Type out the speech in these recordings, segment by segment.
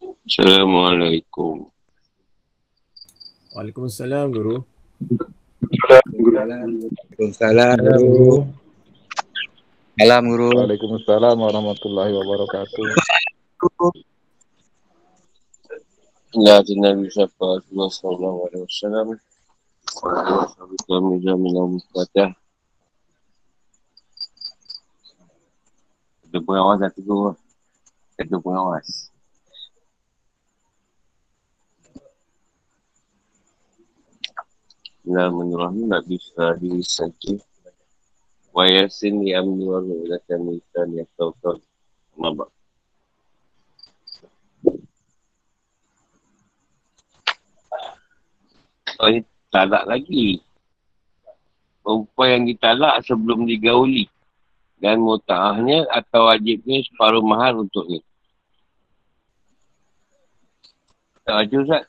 Assalamualaikum. Waalaikumsalam guru. Waalaikumsalam guru. Salam guru. Waalaikumsalam warahmatullahi wabarakatuh. La Nabi Syafa Sallallahu Alaihi Wasallam. Wa kami jamin al-Fatihah. Ada pengawas satu guru. Satu pengawas. Bismillahirrahmanirrahim. Nak bisa disaki. Wa yasin li amni wa ru'ulatan lisan ya tawkal. Mabak. Oh, talak lagi. Perempuan yang ditalak sebelum digauli. Dan muta'ahnya atau wajibnya separuh mahal untuknya. Tak wajib Ustaz?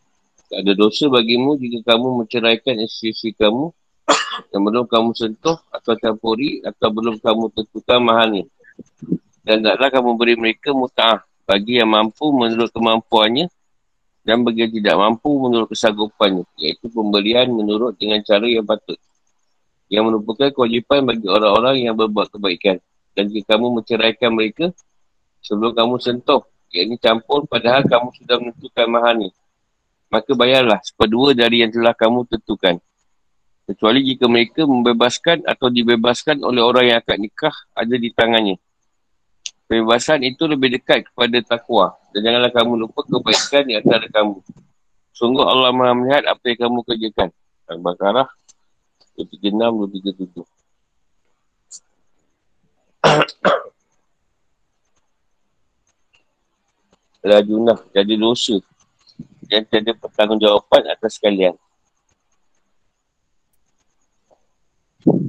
Tak ada dosa bagimu jika kamu menceraikan isteri-isteri kamu yang belum kamu sentuh atau campuri atau belum kamu tentukan mahalnya. Dan taklah kamu beri mereka muta'ah bagi yang mampu menurut kemampuannya dan bagi yang tidak mampu menurut kesanggupannya. Iaitu pembelian menurut dengan cara yang patut. Yang merupakan kewajipan bagi orang-orang yang berbuat kebaikan. Dan jika kamu menceraikan mereka sebelum kamu sentuh, iaitu campur padahal kamu sudah menentukan mahalnya. Maka bayarlah seperdua dari yang telah kamu tentukan. Kecuali jika mereka membebaskan atau dibebaskan oleh orang yang akan nikah ada di tangannya. Kebebasan itu lebih dekat kepada takwa. Dan janganlah kamu lupa kebaikan di antara kamu. Sungguh Allah maha melihat apa yang kamu kerjakan. Al-Baqarah 236-237 Rajunah jadi dosa dan tiada pertanggungjawapan atas kalian.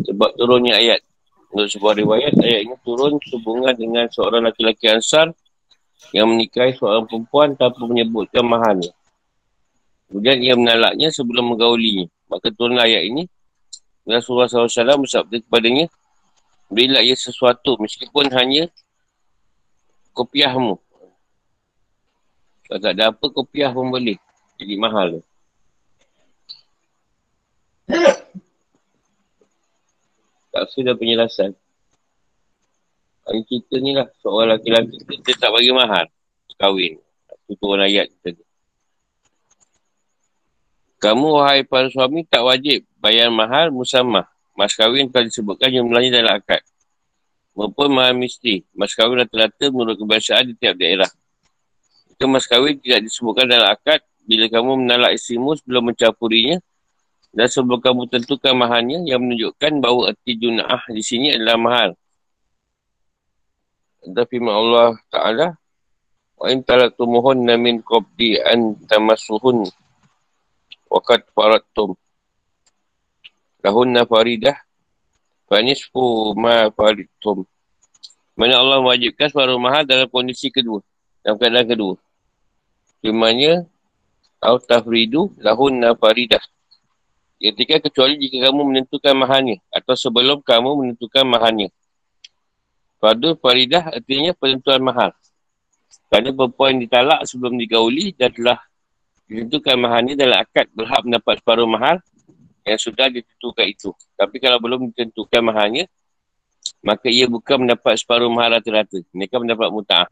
Sebab turunnya ayat. Menurut sebuah riwayat, ayat ini turun sehubungan dengan seorang laki-laki ansar yang menikahi seorang perempuan tanpa menyebutkan mahalnya. Kemudian ia menalaknya sebelum menggaulinya. Maka turunlah ayat ini. Rasulullah SAW bersabda kepadanya, Berilah ia sesuatu meskipun hanya kopiahmu. Kalau tak ada apa, kopiah pun boleh. Jadi mahal tu. Tak sudah penjelasan. Ini cerita ni lah. Seorang lelaki-lelaki tu dia tak bagi mahal. Kahwin. Itu turun ayat tadi. Kamu wahai para suami tak wajib bayar mahal musamah. Mas kahwin telah disebutkan jumlahnya dalam akad. Maupun mahal mesti. Mas kahwin rata-rata menurut kebiasaan di tiap daerah. Itu mas kahwin tidak disebutkan dalam akad. Bila kamu menalak istrimu sebelum mencampurinya dan sebelum kamu tentukan mahalnya yang menunjukkan bahawa erti juna'ah di sini adalah mahal. Dan firman Allah Ta'ala Wa in talaktumuhunna min qabdi an tamassuhun Waqad faradtum. Lahunna faridah Fanisfu ma faridtum. Mana Allah mewajibkan separuh mahal dalam kondisi kedua Dalam keadaan kedua Firmannya Au tafridu lahunna faridah Ketika kecuali jika kamu menentukan mahalnya atau sebelum kamu menentukan mahalnya. Fardu faridah artinya penentuan mahal. Kerana perempuan ditalak sebelum digauli dan telah ditentukan mahalnya dalam akad berhak mendapat separuh mahal yang sudah ditentukan itu. Tapi kalau belum ditentukan mahalnya, maka ia bukan mendapat separuh mahal rata-rata. Mereka mendapat muta'ah.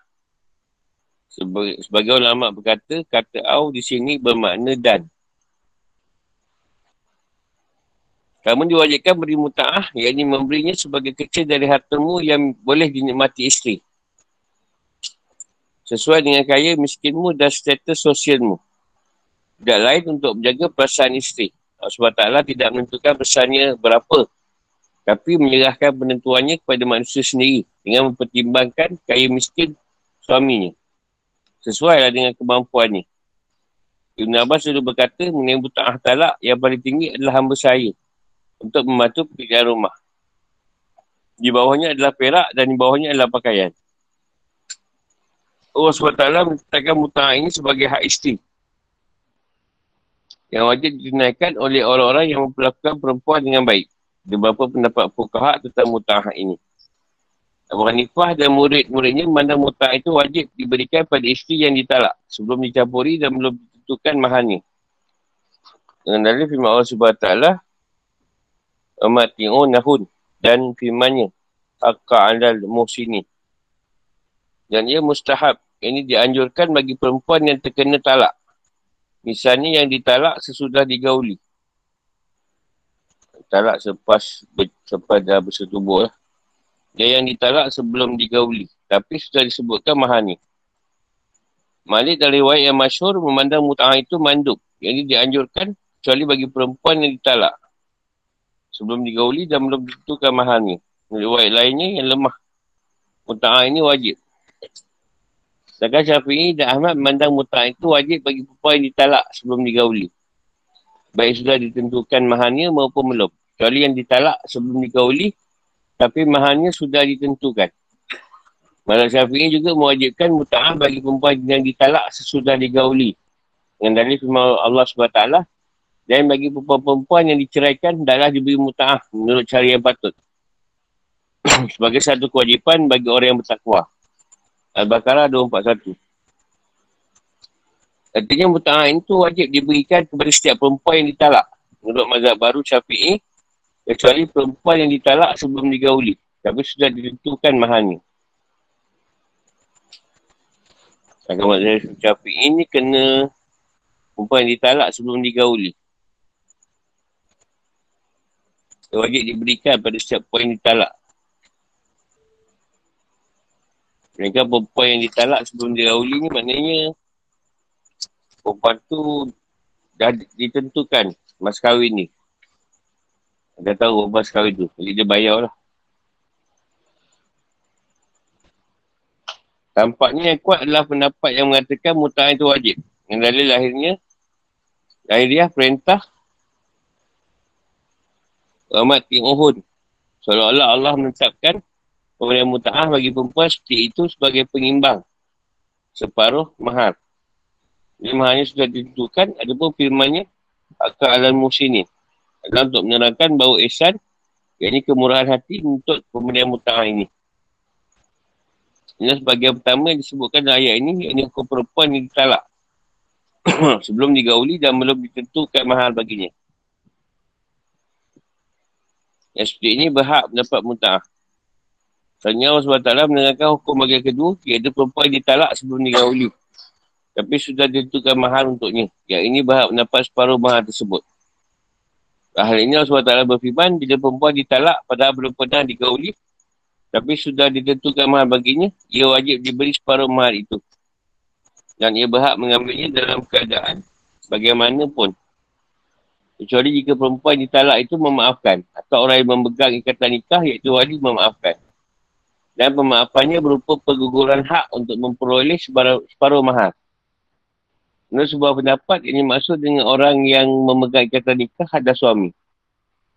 Sebagai, sebagai ulama berkata, kata au di sini bermakna dan. Kamu diwajibkan beri muta'ah, yakni memberinya sebagai kecil dari hartamu yang boleh dinikmati isteri. Sesuai dengan kaya miskinmu dan status sosialmu. Tidak lain untuk menjaga perasaan isteri. Allah SWT tidak menentukan perasaannya berapa tapi menyerahkan penentuannya kepada manusia sendiri dengan mempertimbangkan kaya miskin suaminya. Sesuai lah dengan kemampuannya. Ibn Abbas dulu berkata, mengenai buta'ah talak yang paling tinggi adalah hamba saya untuk membantu pekerjaan rumah. Di bawahnya adalah perak dan di bawahnya adalah pakaian. Allah SWT menetapkan muta'ah ini sebagai hak isteri. Yang wajib dinaikkan oleh orang-orang yang memperlakukan perempuan dengan baik. Ada beberapa pendapat fukaha tentang mutah ini. Abu Hanifah dan murid-muridnya memandang mutah itu wajib diberikan pada isteri yang ditalak sebelum dicampuri dan belum ditentukan mahalnya. Dengan dalil firman Allah SWT, Amati'u nahun dan firmannya, Akka alal muhsini. Dan ia mustahab. Ini dianjurkan bagi perempuan yang terkena talak. Misalnya yang ditalak sesudah digauli talak selepas selepas dah bersetubuh lah. Dia yang ditalak sebelum digauli. Tapi sudah disebutkan mahal ni. Malik dari riwayat yang masyur memandang mut'ah itu manduk. Yang ini dianjurkan kecuali bagi perempuan yang ditalak. Sebelum digauli dan belum ditentukan mahal ni. Riwayat lainnya yang lemah. Mut'ah ini wajib. Sedangkan Syafi'i dan Ahmad memandang mut'ah itu wajib bagi perempuan yang ditalak sebelum digauli. Baik sudah ditentukan mahalnya maupun belum. Kecuali yang ditalak sebelum dikauli, tapi mahalnya sudah ditentukan. Malah Syafi'i juga mewajibkan muta'ah bagi perempuan yang ditalak sesudah digauli. Dengan dalil firman Allah SWT. Dan bagi perempuan-perempuan yang diceraikan, adalah diberi muta'ah menurut cara yang patut. Sebagai satu kewajipan bagi orang yang bertakwa. Al-Baqarah 241. Artinya muta'ah itu wajib diberikan kepada setiap perempuan yang ditalak. Menurut mazhab baru Syafi'i, Kecuali perempuan yang ditalak sebelum digauli. Tapi sudah ditentukan mahalnya. Agama saya Syafiq ini kena perempuan yang ditalak sebelum digauli. Wajib diberikan pada setiap perempuan yang ditalak. Mereka perempuan yang ditalak sebelum digauli ni maknanya perempuan tu dah ditentukan mas kahwin ni. Dia tahu berapa sekali tu. Jadi dia bayar lah. Tampaknya yang kuat adalah pendapat yang mengatakan mutah itu wajib. Yang dalil lahirnya, lahiriah perintah Rahmat Ting Uhud. Seolah-olah Allah menetapkan pemberian muta'ah bagi perempuan seperti itu sebagai pengimbang. Separuh mahal. Jadi mahalnya sudah ditentukan, ada pun firmannya akan alam musinin adalah untuk menerangkan bahawa ihsan yang ini kemurahan hati untuk pemberian muta'ah ini. Ini sebagai pertama yang disebutkan dalam ayat ini, ini hukum perempuan yang ditalak. Sebelum digauli dan belum ditentukan mahal baginya. Yang seperti ini berhak mendapat muta'ah. Sebenarnya Allah SWT menerangkan hukum bagian kedua, iaitu perempuan yang ditalak sebelum digauli. Tapi sudah ditentukan mahal untuknya. Yang ini berhak mendapat separuh mahal tersebut. Hal ini Allah SWT berfirman, bila perempuan ditalak padahal belum pernah digauli, tapi sudah ditentukan mahal baginya, ia wajib diberi separuh mahal itu. Dan ia berhak mengambilnya dalam keadaan bagaimanapun. Kecuali jika perempuan ditalak itu memaafkan. Atau orang yang memegang ikatan nikah iaitu wali memaafkan. Dan pemaafannya berupa perguguran hak untuk memperoleh separuh, separuh mahal. Menurut sebuah pendapat, ini maksud dengan orang yang memegang ikatan nikah ada suami.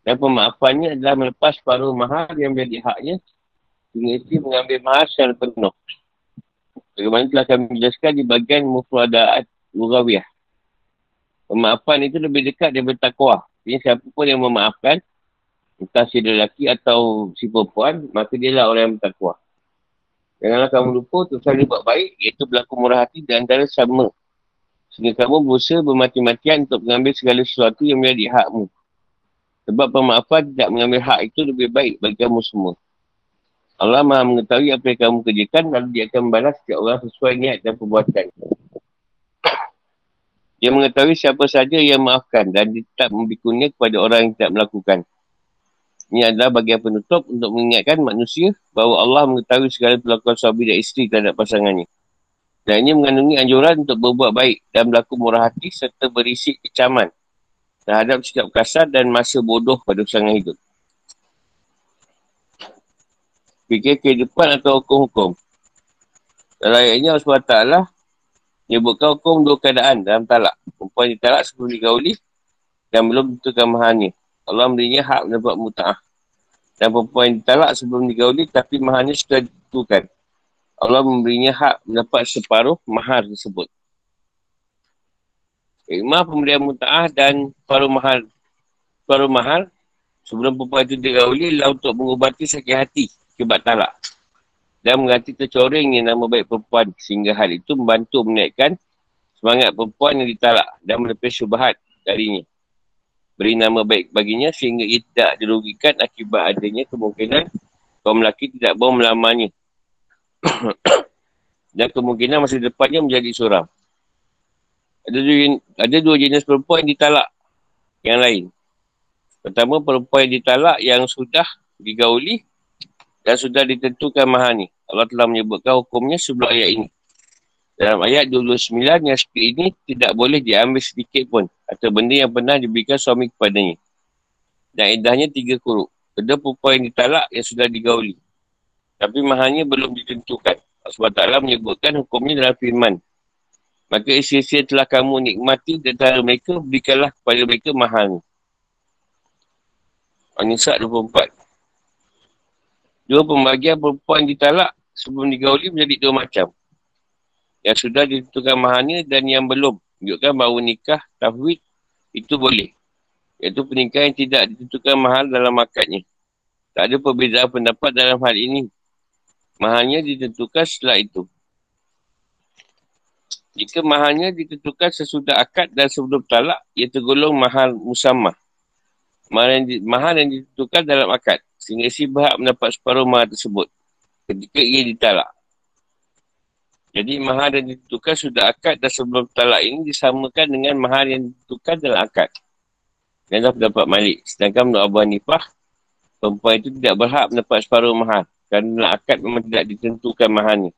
Dan pemaafannya adalah melepas paruh mahal yang menjadi haknya sehingga isteri mengambil mahal secara penuh. Bagaimana telah kami jelaskan di bagian mufradaat Lughawiyah. Pemaafan itu lebih dekat daripada takwa. Jadi siapa pun yang memaafkan, entah si lelaki atau si perempuan, maka dia lah orang yang bertakwa. Janganlah kamu lupa untuk saling buat baik, iaitu berlaku murah hati dan antara sama Sehingga kamu berusaha bermati-matian untuk mengambil segala sesuatu yang menjadi hakmu. Sebab pemaafan tidak mengambil hak itu lebih baik bagi kamu semua. Allah maha mengetahui apa yang kamu kerjakan lalu dia akan membalas setiap orang sesuai niat dan perbuatan. Dia mengetahui siapa saja yang maafkan dan dia tak membikunya kepada orang yang tidak melakukan. Ini adalah bagian penutup untuk mengingatkan manusia bahawa Allah mengetahui segala perlakuan suami dan isteri terhadap pasangannya. Dan ini mengandungi anjuran untuk berbuat baik dan berlaku murah hati serta berisi kecaman terhadap sikap kasar dan masa bodoh pada pasangan hidup. Fikir kehidupan atau hukum-hukum. Dalam ayatnya Allah SWT menyebutkan hukum dua keadaan dalam talak. Perempuan ditalak sebelum digauli dan belum tentukan maharnya. Allah memberinya hak mendapat muta'ah. Dan perempuan ditalak sebelum digauli tapi maharnya sudah ditentukan. Allah memberinya hak mendapat separuh mahar tersebut. Hikmah pemberian muta'ah dan separuh mahar. Separuh mahar sebelum perempuan itu digauli adalah untuk mengubati sakit hati kebat talak. Dan mengganti tercorengnya nama baik perempuan sehingga hal itu membantu menaikkan semangat perempuan yang ditalak dan melepis syubahat darinya. Beri nama baik baginya sehingga ia tidak dirugikan akibat adanya kemungkinan kaum lelaki tidak bawa melamarnya dan kemungkinan masa depannya menjadi seorang. Ada dua, ada dua jenis perempuan yang ditalak yang lain. Pertama, perempuan yang ditalak yang sudah digauli dan sudah ditentukan mahal ni. Allah telah menyebutkan hukumnya sebelum ayat ini. Dalam ayat 29 yang seperti ini tidak boleh diambil sedikit pun atau benda yang pernah diberikan suami kepadanya. Dan edahnya tiga kuruk. Kedua perempuan yang ditalak yang sudah digauli. Tapi mahalnya belum ditentukan. Sebab Allah menyebutkan hukumnya dalam firman. Maka isi-isi telah kamu nikmati antara mereka, berikanlah kepada mereka mahal. An-Nisa 24. Dua pembagian perempuan ditalak sebelum digauli menjadi dua macam. Yang sudah ditentukan mahalnya dan yang belum. Menunjukkan bahawa nikah, tafwid, itu boleh. Iaitu pernikahan yang tidak ditentukan mahal dalam akadnya. Tak ada perbezaan pendapat dalam hal ini. Mahalnya ditentukan setelah itu. Jika mahalnya ditentukan sesudah akad dan sebelum talak, ia tergolong mahal musamah. Mahal yang, di, mahal yang ditentukan dalam akad. Sehingga si berhak mendapat separuh mahal tersebut. Ketika ia ditalak. Jadi mahal yang ditentukan sudah akad dan sebelum talak ini disamakan dengan mahal yang ditentukan dalam akad. Dan dah dapat malik. Sedangkan menurut Abu Hanifah, perempuan itu tidak berhak mendapat separuh mahal. Kerana akad memang tidak ditentukan mahalnya.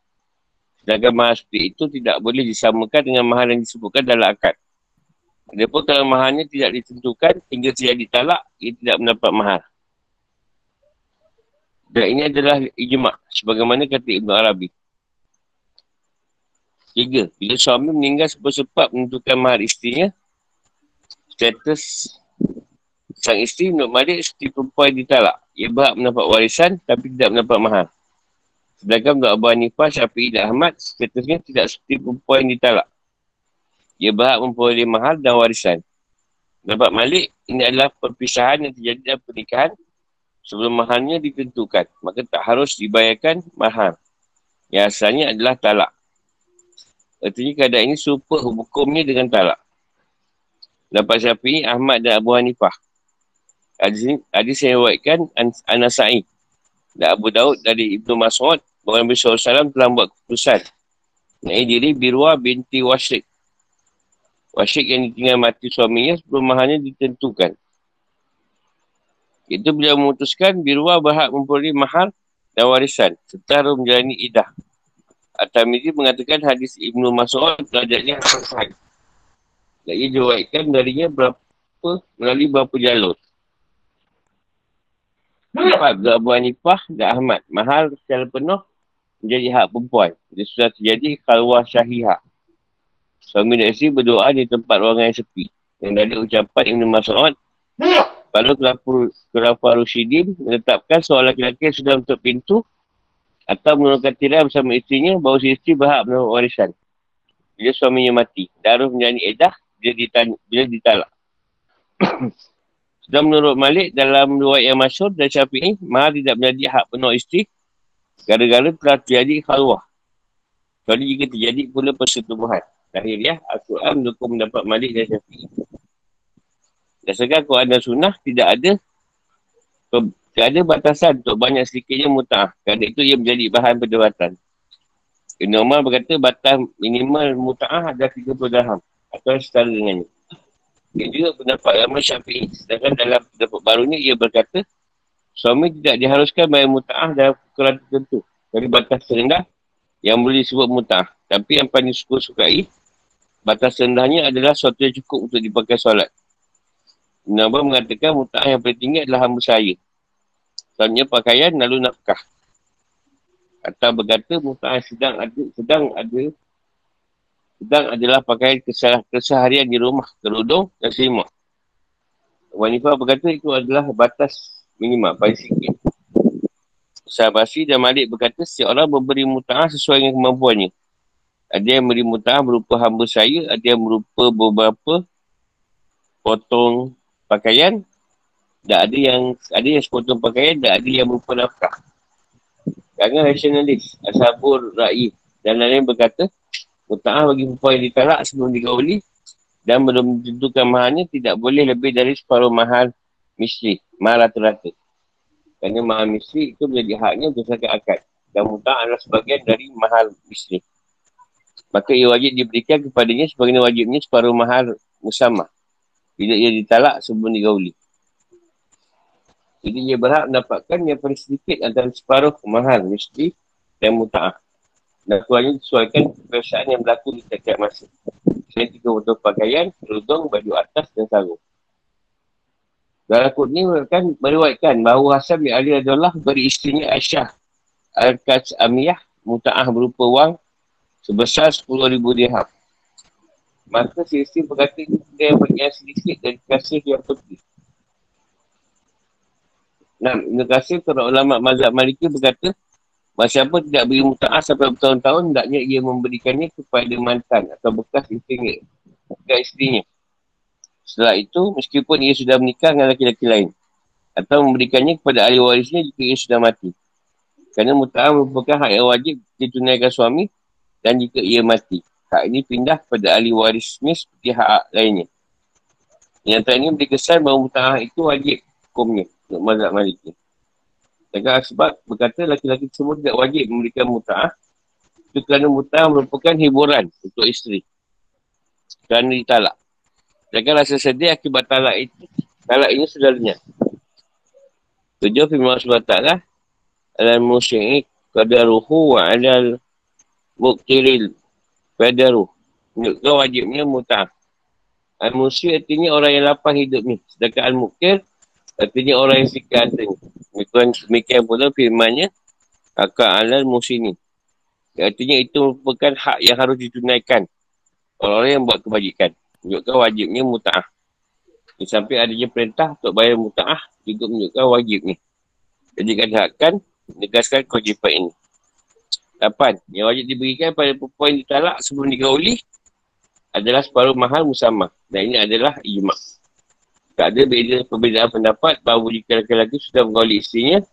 Sedangkan mahal seperti itu tidak boleh disamakan dengan mahal yang disebutkan dalam akad. Adapun kalau mahalnya tidak ditentukan hingga dia ditalak, ia tidak mendapat mahal. Dan ini adalah ijma' sebagaimana kata Ibn Arabi. Tiga, bila suami meninggal sebab-sebab menentukan mahal isterinya, status sang isteri menurut Malik seperti perempuan ditalak. Ia berhak mendapat warisan tapi tidak mendapat mahal. Sedangkan untuk Abu Hanifah, Syafi'i dan Ahmad, statusnya tidak seperti perempuan yang ditalak. Ia berhak memperoleh mahal dan warisan. Dapat Malik, ini adalah perpisahan yang terjadi dalam pernikahan sebelum mahalnya ditentukan. Maka tak harus dibayarkan mahal. Yang asalnya adalah talak. Artinya keadaan ini serupa hukumnya dengan talak. Dapat Syafi'i, Ahmad dan Abu Hanifah. Hadis ini hadis yang diwakilkan An-Nasai dan Abu Daud dari Ibnu Mas'ud bahawa Nabi SAW telah buat keputusan. Naik diri Birwa binti Wasyik Wasyik yang ditinggal mati suaminya sebelum mahalnya ditentukan. Itu beliau memutuskan Birwa berhak memperoleh mahal dan warisan serta menjalani idah. At-Tamizi mengatakan hadis Ibnu Mas'ud belajarnya sahih. Dan ia diwakilkan darinya berapa melalui berapa jalur. Empat, Abu Hanifah dan Ahmad. Mahal secara penuh menjadi hak perempuan. Dia sudah terjadi kalwah syahihah. Suami dan isteri berdoa di tempat ruangan yang sepi. Yang dari ucapan Ibn Mas'ud. Lalu Khilafah Rushidin menetapkan seorang lelaki sudah untuk pintu atau menurunkan tirai bersama isterinya bahawa si isteri berhak menurut warisan. Bila suaminya mati. Darah menjadi edah bila, ditanya, bila ditalak. Sudah menurut Malik dalam dua yang masyur dan syafi'i, mahal tidak menjadi hak penuh isteri gara-gara telah terjadi khalwah. Kecuali jika terjadi pula persetubuhan. Akhir ya, Al-Quran mendukung mendapat Malik dan syafi'i. Dasarkan Quran dan Sunnah tidak ada Tak ada batasan untuk banyak sedikitnya muta'ah. Kerana itu ia menjadi bahan perdebatan. Ibn Umar berkata batas minimal muta'ah adalah 30 dirham. Atau setara dengannya. Dia juga pendapat ramai syafi'i. Sedangkan dalam pendapat barunya ia berkata suami tidak diharuskan bayar muta'ah dalam ukuran tertentu. Dari batas terendah yang boleh disebut muta'ah. Tapi yang paling suka-sukai batas rendahnya adalah sesuatu yang cukup untuk dipakai solat. Nabi mengatakan muta'ah yang paling tinggi adalah hamba saya. Soalnya pakaian lalu nafkah. Atau berkata muta'ah sedang ada, sedang ada, sedang adalah pakaian kesah, keseharian di rumah, kerudung dan selimut. Wanifah berkata itu adalah batas minimal, paling sikit. Sahabasi dan Malik berkata setiap orang memberi muta'ah sesuai dengan kemampuannya. Ada yang beri mutah berupa hamba saya, ada yang berupa beberapa potong pakaian, dan ada yang ada yang sepotong pakaian, dan ada yang berupa nafkah. Jangan rasionalis, asabur, ra'i dan lain-lain berkata, mutah bagi perempuan yang ditalak sebelum digauli dan belum ditentukan mahalnya tidak boleh lebih dari separuh mahal misri, mahal rata-rata. Kerana mahal misri itu menjadi haknya berdasarkan akad. Dan mutah adalah sebagian dari mahal misri maka ia wajib diberikan kepadanya sebagaimana wajibnya separuh mahal musamah. Bila ia ditalak sebelum digauli. Jadi ia berhak mendapatkan yang paling sedikit antara separuh mahal mesti dan muta'ah. Dan tuannya disesuaikan kebiasaan yang berlaku di setiap masa. Selain tiga botol pakaian, kerudung, baju atas dan sarung. Dalam kod ni kan meriwayatkan bahawa Hasan bin Ali adalah beri isterinya Aisyah Al-Qadz Amiyah muta'ah berupa wang sebesar 10,000 dirham. Maka sisi berkata itu dia yang sedikit dari kasih yang penting. Nah, Ibn Qasir, para ulama mazhab maliki berkata, Masa apa tidak beri muta'ah sampai bertahun-tahun, hendaknya ia memberikannya kepada mantan atau bekas isterinya. Bekas isterinya. Setelah itu, meskipun ia sudah menikah dengan lelaki-lelaki lain. Atau memberikannya kepada ahli warisnya jika ia sudah mati. Kerana muta'ah merupakan hak yang wajib ditunaikan suami dan jika ia mati. Hak ini pindah kepada ahli warisnya seperti hak lainnya. Yang terakhir ini beri kesan bahawa muta'ah itu wajib hukumnya untuk mazhab maliki. Sedangkan sebab berkata laki-laki tersebut tidak wajib memberikan muta'ah itu kerana muta'ah merupakan hiburan untuk isteri. Kerana ditalak. Sedangkan rasa sedih akibat talak itu, talak ini saudaranya. Tujuh firman Allah SWT Al-Musyi'ik Qadaruhu wa alal Muktiril Fadaru Menunjukkan wajibnya mutah Al-Musir artinya orang yang lapar hidup ni Sedangkan Al-Muktir Artinya orang yang sikap hartanya Demikian, demikian pula firmannya Akak alal musini Artinya itu merupakan hak yang harus ditunaikan. Orang-orang yang buat kebajikan. Menunjukkan wajibnya muta'ah Di samping adanya perintah untuk bayar muta'ah Juga menunjukkan wajibnya Jadi katakan Negaskan kewajipan ini. Lapan, yang wajib diberikan pada perempuan yang ditalak sebelum digauli adalah separuh mahal musamah. Dan ini adalah ijma'. Tak ada beza perbezaan pendapat bahawa jika lelaki sudah menggauli isterinya,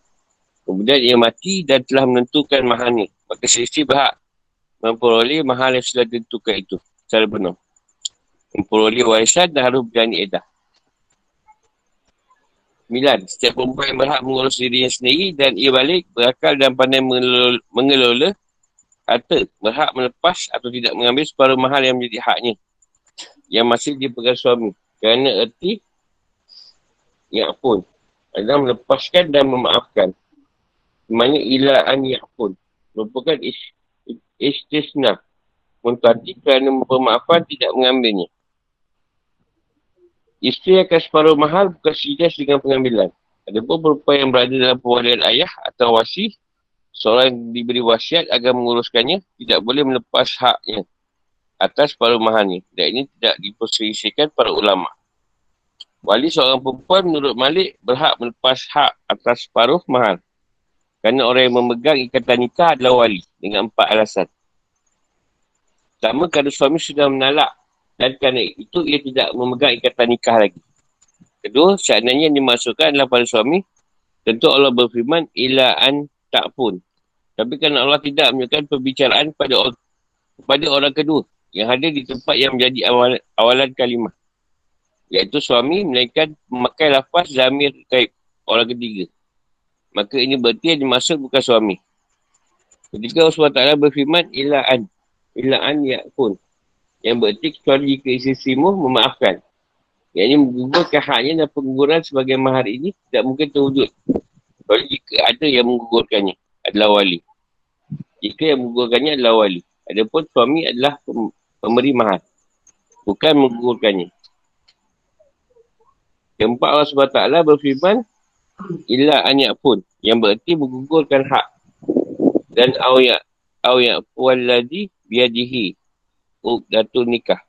kemudian ia mati dan telah menentukan mahalnya. Maka isteri berhak memperoleh mahal yang sudah ditentukan itu secara penuh. Memperoleh warisan dan harus berani edah. Sembilan, setiap perempuan yang berhak mengurus dirinya sendiri dan ia balik berakal dan pandai mengelola harta berhak melepas atau tidak mengambil separuh mahal yang menjadi haknya yang masih dipegang suami. Kerana erti yang pun adalah melepaskan dan memaafkan. Semuanya ilaan yang pun merupakan istisna. Muntati kerana pemaafan tidak mengambilnya. Isteri akan separuh mahal bukan sejenis dengan pengambilan. Ada pun perempuan yang berada dalam pewalian ayah atau wasi, seorang diberi wasiat agar menguruskannya, tidak boleh melepas haknya atas separuh mahalnya. Dan ini tidak diperselisihkan para ulama. Wali seorang perempuan menurut Malik berhak melepas hak atas separuh mahal. Kerana orang yang memegang ikatan nikah adalah wali dengan empat alasan. Pertama, kerana suami sudah menalak dan kerana itu ia tidak memegang ikatan nikah lagi. Kedua, seandainya yang dimasukkan adalah pada suami, tentu Allah berfirman, ilaan tak pun. Tapi kerana Allah tidak menunjukkan perbicaraan pada or- kepada orang kedua yang ada di tempat yang menjadi awal, awalan kalimah. Iaitu suami melainkan memakai lafaz zamir kaib orang ketiga. Maka ini berarti yang dimaksud bukan suami. Ketika Allah SWT berfirman, ilaan. Ilaan yakun. Yang berarti kecuali jika isteri-isterimu memaafkan. Yang ini menggugurkan haknya dan pengguguran sebagai mahar ini tidak mungkin terwujud. Kecuali jika ada yang menggugurkannya adalah wali. Jika yang menggugurkannya adalah wali. Adapun suami adalah pemberi mahar. Bukan menggugurkannya. Keempat Allah SWT berfirman, Illa anyak pun. Yang berarti menggugurkan hak. Dan awyak. Awyak walladhi biadihi. Uqdatun nikah.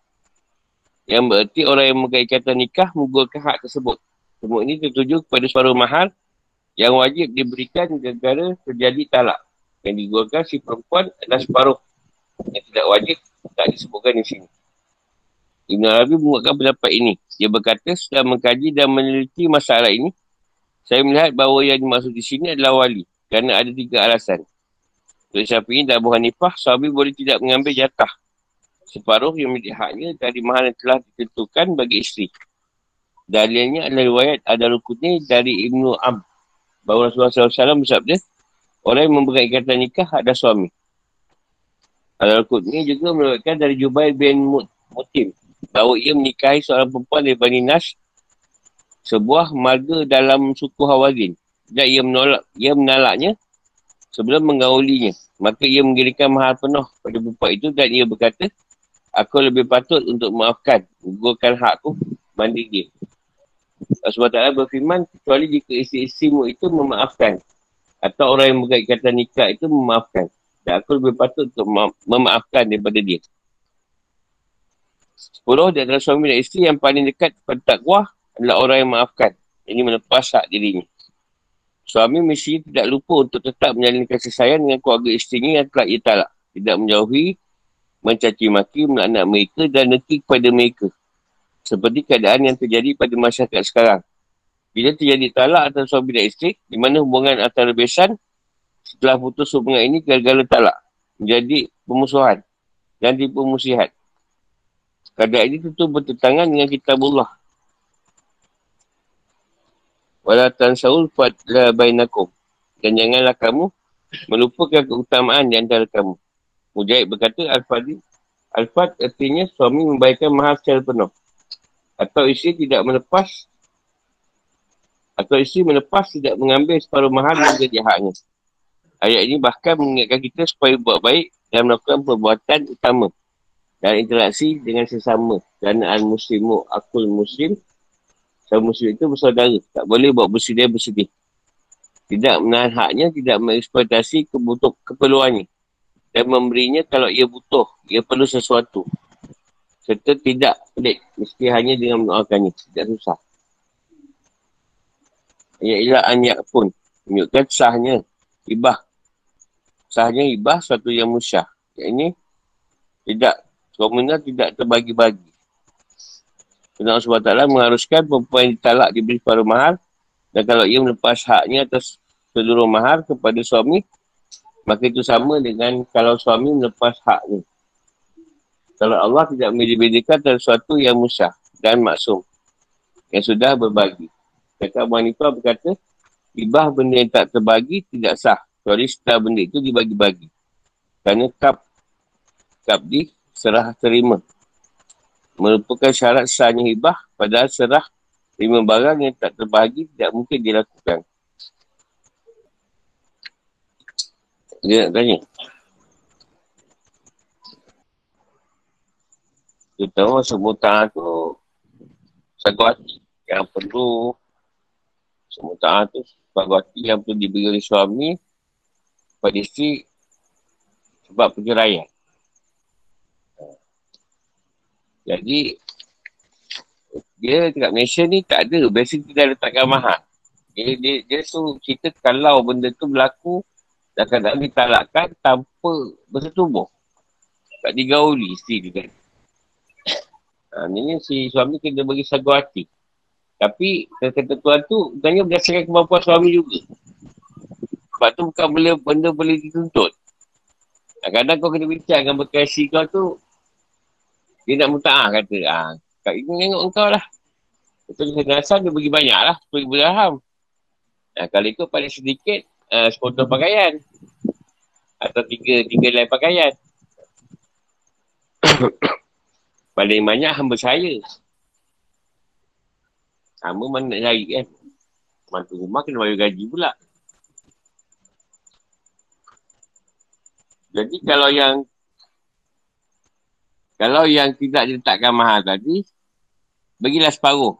Yang berarti orang yang memegang ikatan nikah menggugurkan hak tersebut. Semua ini tertuju kepada separuh mahal yang wajib diberikan negara terjadi talak. Yang digugurkan si perempuan adalah separuh yang tidak wajib tak disebutkan di sini. Ibn Arabi menguatkan pendapat ini. Dia berkata setelah mengkaji dan meneliti masalah ini, saya melihat bahawa yang dimaksud di sini adalah wali. Kerana ada tiga alasan. Untuk Syafi'i dan Abu Hanifah, suami boleh tidak mengambil jatah separuh yang menjadi haknya dari mahal yang telah ditentukan bagi isteri. Dalilnya adalah riwayat ada rukunnya dari Ibnu Am. Bahawa Rasulullah SAW bersabda, orang yang memberikan ikatan nikah ada suami. Ada rukun juga meriwayatkan dari Jubair bin Mutim. Bahawa ia menikahi seorang perempuan dari Bani Nas, sebuah marga dalam suku Hawazin. Dan ia menolak, ia menalaknya sebelum menggaulinya. Maka ia menggirikan mahal penuh pada perempuan itu dan ia berkata, aku lebih patut untuk memaafkan, menggugurkan hakku banding dia. Sebab tak berfirman, kecuali jika isi-isimu itu memaafkan. Atau orang yang memegang ikatan nikah itu memaafkan. Dan aku lebih patut untuk memaafkan daripada dia. Sepuluh, di antara suami dan isteri yang paling dekat pada takwa adalah orang yang memaafkan. Ini melepas hak dirinya. Suami mesti tidak lupa untuk tetap menjalin kasih sayang dengan keluarga isterinya yang telah ia talak. Tidak menjauhi mencaci maki anak mereka dan negeri kepada mereka. Seperti keadaan yang terjadi pada masyarakat sekarang. Bila terjadi talak antara suami dan isteri, di mana hubungan antara besan setelah putus hubungan ini gara-gara talak. Menjadi pemusuhan dan dipemusihat. Keadaan ini tentu bertentangan dengan kitabullah. Wala tansaul fadla bainakum. Dan janganlah kamu melupakan keutamaan di antara kamu. Mujahid berkata, Al-Fadhi, Al-Fad artinya suami membayarkan mahal secara penuh. Atau isteri tidak melepas, atau isteri melepas tidak mengambil separuh mahal yang jadi haknya. Ayat ini bahkan mengingatkan kita supaya buat baik dan melakukan perbuatan utama dan interaksi dengan sesama. Kerana al-muslimu akul muslim, sama muslim itu bersaudara. Tak boleh buat bersedia bersedih. Tidak menahan haknya, tidak mengeksploitasi kebutuh keperluannya dan memberinya kalau ia butuh, ia perlu sesuatu. Serta tidak pelik, mesti hanya dengan mendoakannya. Tidak susah. Ialah anyak pun. Menunjukkan sahnya ibah. Sahnya ibah suatu yang musyah. Yang ini tidak, komunal tidak terbagi-bagi. Kerana Allah SWT mengharuskan perempuan yang ditalak diberi separuh mahal dan kalau ia melepas haknya atas seluruh mahal kepada suami, Maka itu sama dengan kalau suami melepas hak ni. Kalau Allah tidak membeda-bedakan antara sesuatu yang musyah dan maksum. Yang sudah berbagi. Kata Abu Hanifah berkata, ibah benda yang tak terbagi tidak sah. Kecuali setelah benda itu dibagi-bagi. Kerana kap, kap di serah terima. Merupakan syarat sahnya ibah padahal serah terima barang yang tak terbagi tidak mungkin dilakukan. Dia nak tanya. Dia tahu semutan tu satu hati yang perlu semutan tu satu hati yang perlu diberi oleh suami pada isteri sebab perceraian. Jadi dia dekat Malaysia ni tak ada. Biasa kita letakkan mahal. Dia, dia, dia tu cerita kalau benda tu berlaku dan kadang ditalakkan tanpa bersetubuh. Tak digauli isteri dia kan. Ha, ini si suami kena bagi sagu hati. Tapi kata tuan tu bukannya berdasarkan kemampuan suami juga. Sebab tu bukan benda, benda boleh dituntut. Kadang-kadang kau kena bincang dengan berkasi kau tu dia nak minta ah kata ah kak ini tengok engkau lah. Betul dia kena asal dia bagi banyak lah. Beraham. Nah, kalau ikut paling sedikit, uh, sepotong pakaian. Atau tiga, tiga lain pakaian. paling banyak hamba saya. Hamba mana nak cari kan. Mantu rumah kena bayar gaji pula. Jadi kalau yang kalau yang tidak diletakkan mahal tadi, bagilah separuh.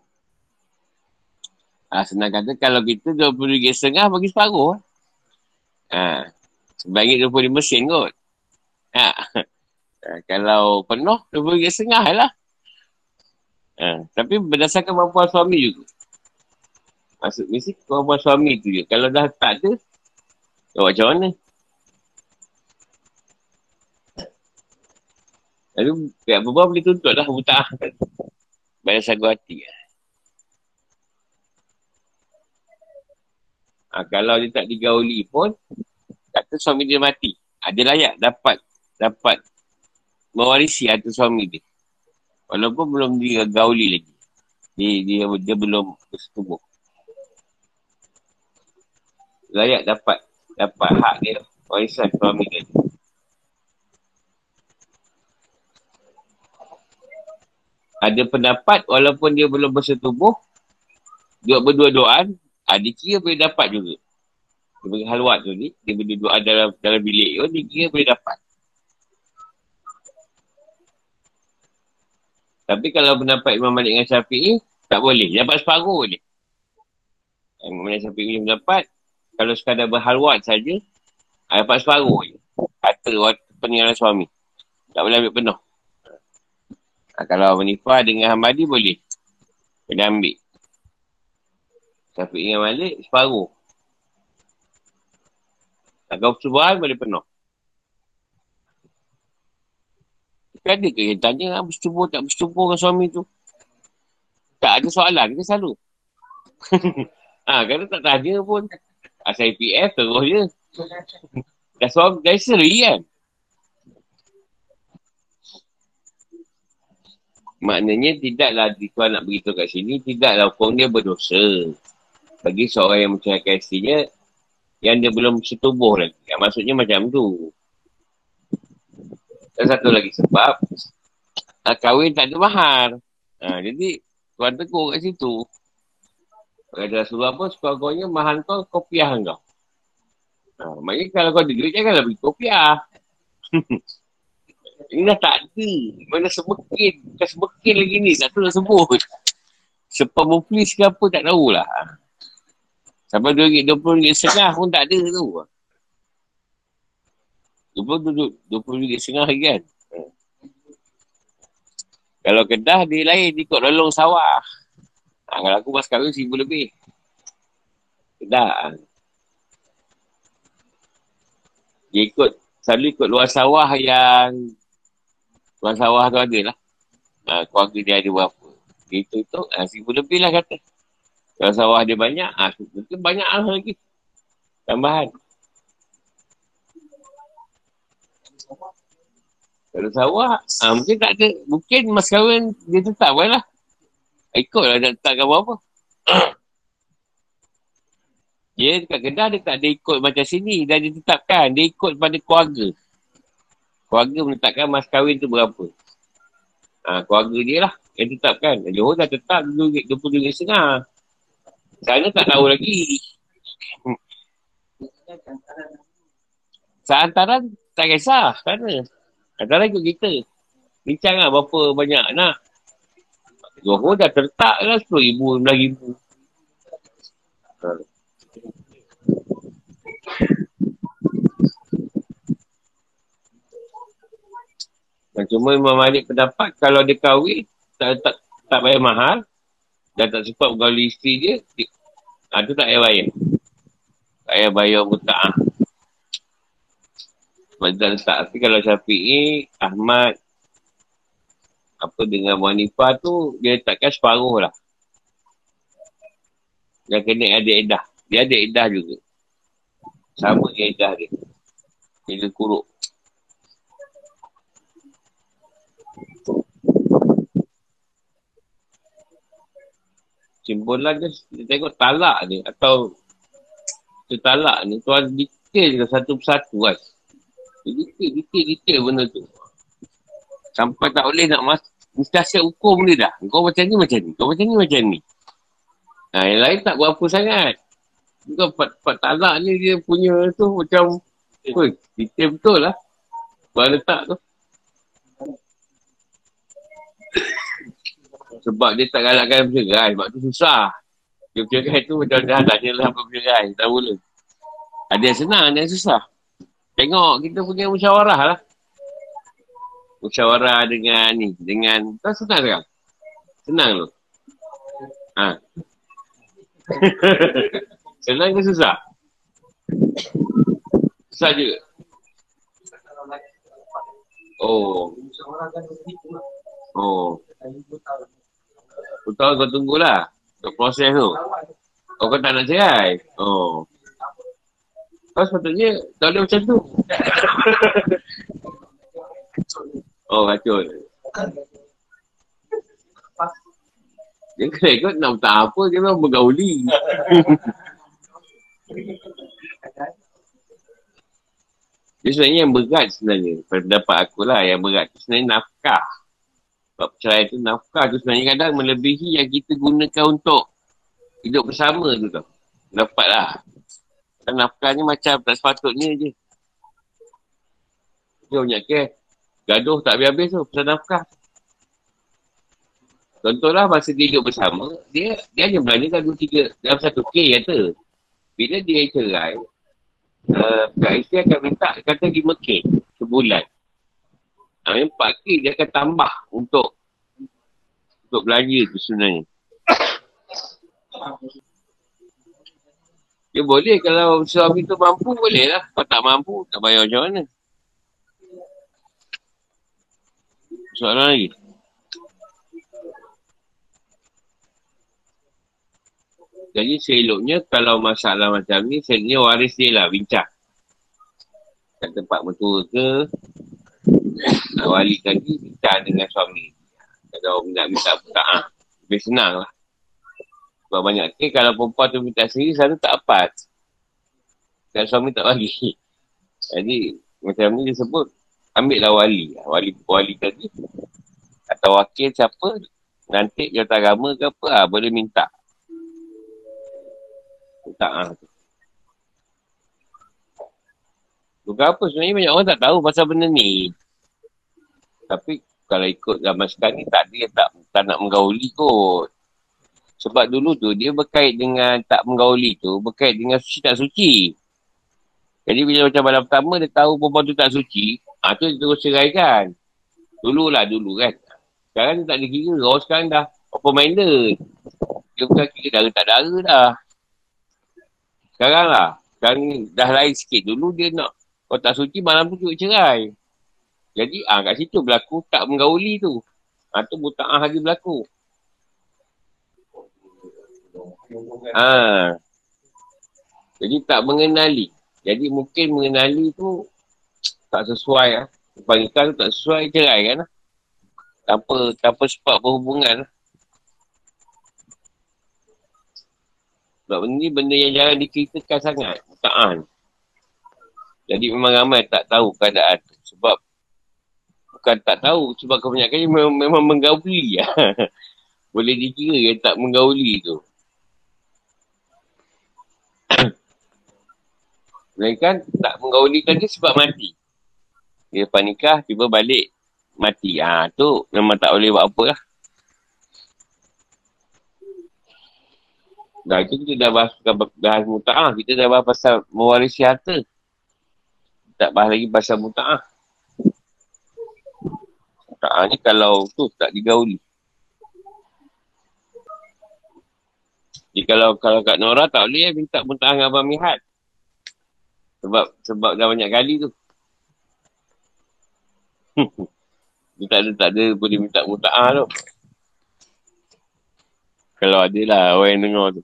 Ha, senang kata kalau kita RM20 setengah bagi separuh. Ha, sebaiknya RM25 sen kot. Ha. ha, kalau penuh RM20 setengah lah. Ha, tapi berdasarkan kemampuan suami juga. Maksud mesti kemampuan suami tu je. Kalau dah tak ada, macam mana? Lalu pihak berbual boleh tuntut lah buta. Bayar sagu hati. Ha, kalau dia tak digauli pun, kata suami dia mati. Ha, layak dapat dapat mewarisi harta suami dia. Walaupun belum digauli lagi. Dia, dia, dia belum bersetubuh. Layak dapat dapat hak dia warisan suami dia. Ada pendapat walaupun dia belum bersetubuh, dia berdua-duaan, ha, dia kira boleh dapat juga. Dia bagi halwat tu ni, dia berdua dalam dalam bilik tu, dia kira boleh dapat. Tapi kalau pendapat Imam Malik dengan Syafi'i, tak boleh. Dapat separuh boleh. Imam Malik Syafi'i punya pendapat, kalau sekadar berhalwat saja, ha, dapat separuh je. Waktu peninggalan suami. Tak boleh ambil penuh. Ha, kalau Hanifah dengan Hamadi boleh. Kena ambil. Tapi dengan Malik, separuh. Kalau percubaan, boleh penuh. Tapi ada ke yang tanya, ah, bersetubuh tak bersetubuh dengan suami tu? Tak ada soalan, kita selalu. ha, kalau tak tanya pun, asal IPF terus je. Dah suami, dah seri kan? Maknanya tidaklah Tuhan nak beritahu kat sini, tidaklah hukum dia berdosa. Bagi seorang yang menceraikan istrinya, yang dia belum setubuh lagi. Yang maksudnya macam tu. Dan satu lagi sebab, uh, kahwin tak ada mahar. Ha, jadi, Tuhan tegur kat situ. Kalau Rasulullah pun, sekurang-kurangnya mahal kau, kopiah kau. Ha, maknanya kalau kau duit, janganlah beri kopiah. Ini dah tak ada. Mana sebekin. Bukan sebekin lagi ni. Tak tahu nak sebut. Sepah muflis ke apa tak tahulah. Sampai RM20 setengah pun tak ada tu. RM20 setengah lagi kan. Kalau kedah dia lain ikut lolong sawah. Ha, kalau aku pas kahwin seribu lebih. Kedah. Dia ikut, selalu ikut luar sawah yang Tuan sawah tu ada lah. Ha, keluarga dia ada berapa. Dia tu tu, ha, seribu lebih lah kata. Tuan sawah dia banyak, ha, mungkin banyak lah lagi. Tambahan. Kalau sawah, ha, mungkin tak ada. Mungkin mas kahwin dia tetap kan lah. Ikut lah, tak tetapkan apa-apa. dia dekat Kedah, dia tak ada ikut macam sini. Dan dia tetapkan, dia ikut pada keluarga keluarga menetapkan mas kahwin tu berapa. Ha, keluarga dia lah yang tetapkan. Johor dah tetap RM20 setengah. Sana tak tahu lagi. Seantaran tak kisah. Sana. Antara ikut kita. Bincang lah berapa banyak nak. Johor dah tertak lah RM10,000, RM11,000. Ha. Dan cuma Imam Malik pendapat kalau dia kahwin tak, tak, tak bayar mahal dan tak sempat bergaul isteri dia, dia ha, tu tak payah bayar. Tak payah bayar. Sebab tak letak. Tapi kalau Syafi'i, Ahmad, apa dengan wanita tu, dia letakkan separuh lah. Dia kena ada edah. Dia ada edah juga. Sama dengan edah dia. Dia kuruk. Simpulan dia, dia tengok talak dia atau cerita talak ni tu ada detail je satu persatu kan. Detail, detail, detail benda tu. Sampai tak boleh nak mas mesti asyik hukum dia dah. Kau macam ni, macam ni. Kau macam ni, macam ni. Ha, yang lain tak berapa sangat. Kau part, part talak ni dia punya tu macam apa, detail betul lah. Buat letak tu. Sebab dia tak galakkan bercerai. Sebab tu susah. Dia bercerai tu macam dah tanya lah apa bercerai. Tak boleh. Ada yang senang, ada yang susah. Tengok kita punya musyawarah lah. Musyawarah dengan ni. Dengan, tak senang sekarang. Senang tu. Ha. senang ke susah? Susah je. Oh. Oh. Kau tahu kau tunggulah. Untuk proses tu. Oh, kau tak nak cerai? Oh. Kau sepatutnya tak boleh macam tu. oh, kacau. Dia kena ikut nak tak apa, dia memang bergauli. dia sebenarnya yang berat sebenarnya. Pendapat aku lah yang berat. Sebenarnya nafkah. Sebab perceraian tu nafkah tu sebenarnya kadang melebihi yang kita gunakan untuk hidup bersama tu tau. Dapat lah. Dan nafkah ni macam tak sepatutnya je. Dia banyak ke. Gaduh tak habis-habis tu pasal nafkah. Contohlah masa dia hidup bersama, dia dia hanya belanjakan dua tiga dalam satu K kata. Bila dia cerai, uh, Kak Isteri akan minta kata 5K sebulan. Yang 4K dia akan tambah untuk untuk belanja tu sebenarnya. Dia boleh kalau suami tu mampu boleh lah. Kalau tak mampu tak bayar macam mana. Soalan lagi. Jadi seloknya kalau masalah macam ni, seloknya waris dia lah bincang. Kat tempat mertua ke, nak wali lagi bincang dengan suami. Kalau nak minta putaah. Lebih senang lah. Sebab banyak ke kalau perempuan tu minta sendiri, selalu tak dapat. Dan suami tak bagi. Jadi, macam ni dia sebut, ambil lah wali. Wali wali tadi. Atau wakil siapa, nanti jawatan agama ke apa, ha, boleh minta. Minta ha. Bukan apa sebenarnya banyak orang tak tahu pasal benda ni. Tapi kalau ikut zaman sekarang ni tak dia tak, tak nak menggauli kot. Sebab dulu tu dia berkait dengan tak menggauli tu berkait dengan suci tak suci. Jadi bila macam malam pertama dia tahu perempuan tu tak suci, ha, tu dia terus ceraikan. Dululah dulu kan. Sekarang tak ada kira. Orang sekarang dah open minded. Dia bukan kira darah tak darah dah. Sekarang lah. Sekarang dah lain sikit. Dulu dia nak kalau tak suci malam tu juga cerai. Jadi ah kat situ berlaku tak menggauli tu. Ah tu buta'ah lagi berlaku. Ah. Jadi tak mengenali. Jadi mungkin mengenali tu tak sesuai ah. Pernikahan tu tak sesuai cerai kan ah. Tanpa, tanpa sebab berhubungan Sebab benda ni benda yang jarang diceritakan sangat. Buta'ah Jadi memang ramai tak tahu keadaan tu. Sebab bukan tak tahu sebab kebanyakannya memang, memang menggauli ya. Boleh dikira yang tak menggauli tu. Melainkan tak menggaulikan dia sebab mati. Dia lepas nikah, tiba balik mati. Ha, tu memang tak boleh buat apa lah. Dah itu kita dah bahas, bahas muta'ah. Kita dah bahas pasal mewarisi harta. Tak bahas lagi pasal muta'ah. Ha, ni kalau tu tak digauli. Jadi kalau kalau Kak Nora tak boleh eh, minta muntah dengan Abang Mihat. Sebab sebab dah banyak kali tu. Dia tak ada, tak ada boleh minta muntah tu. Kalau ada lah orang yang dengar tu.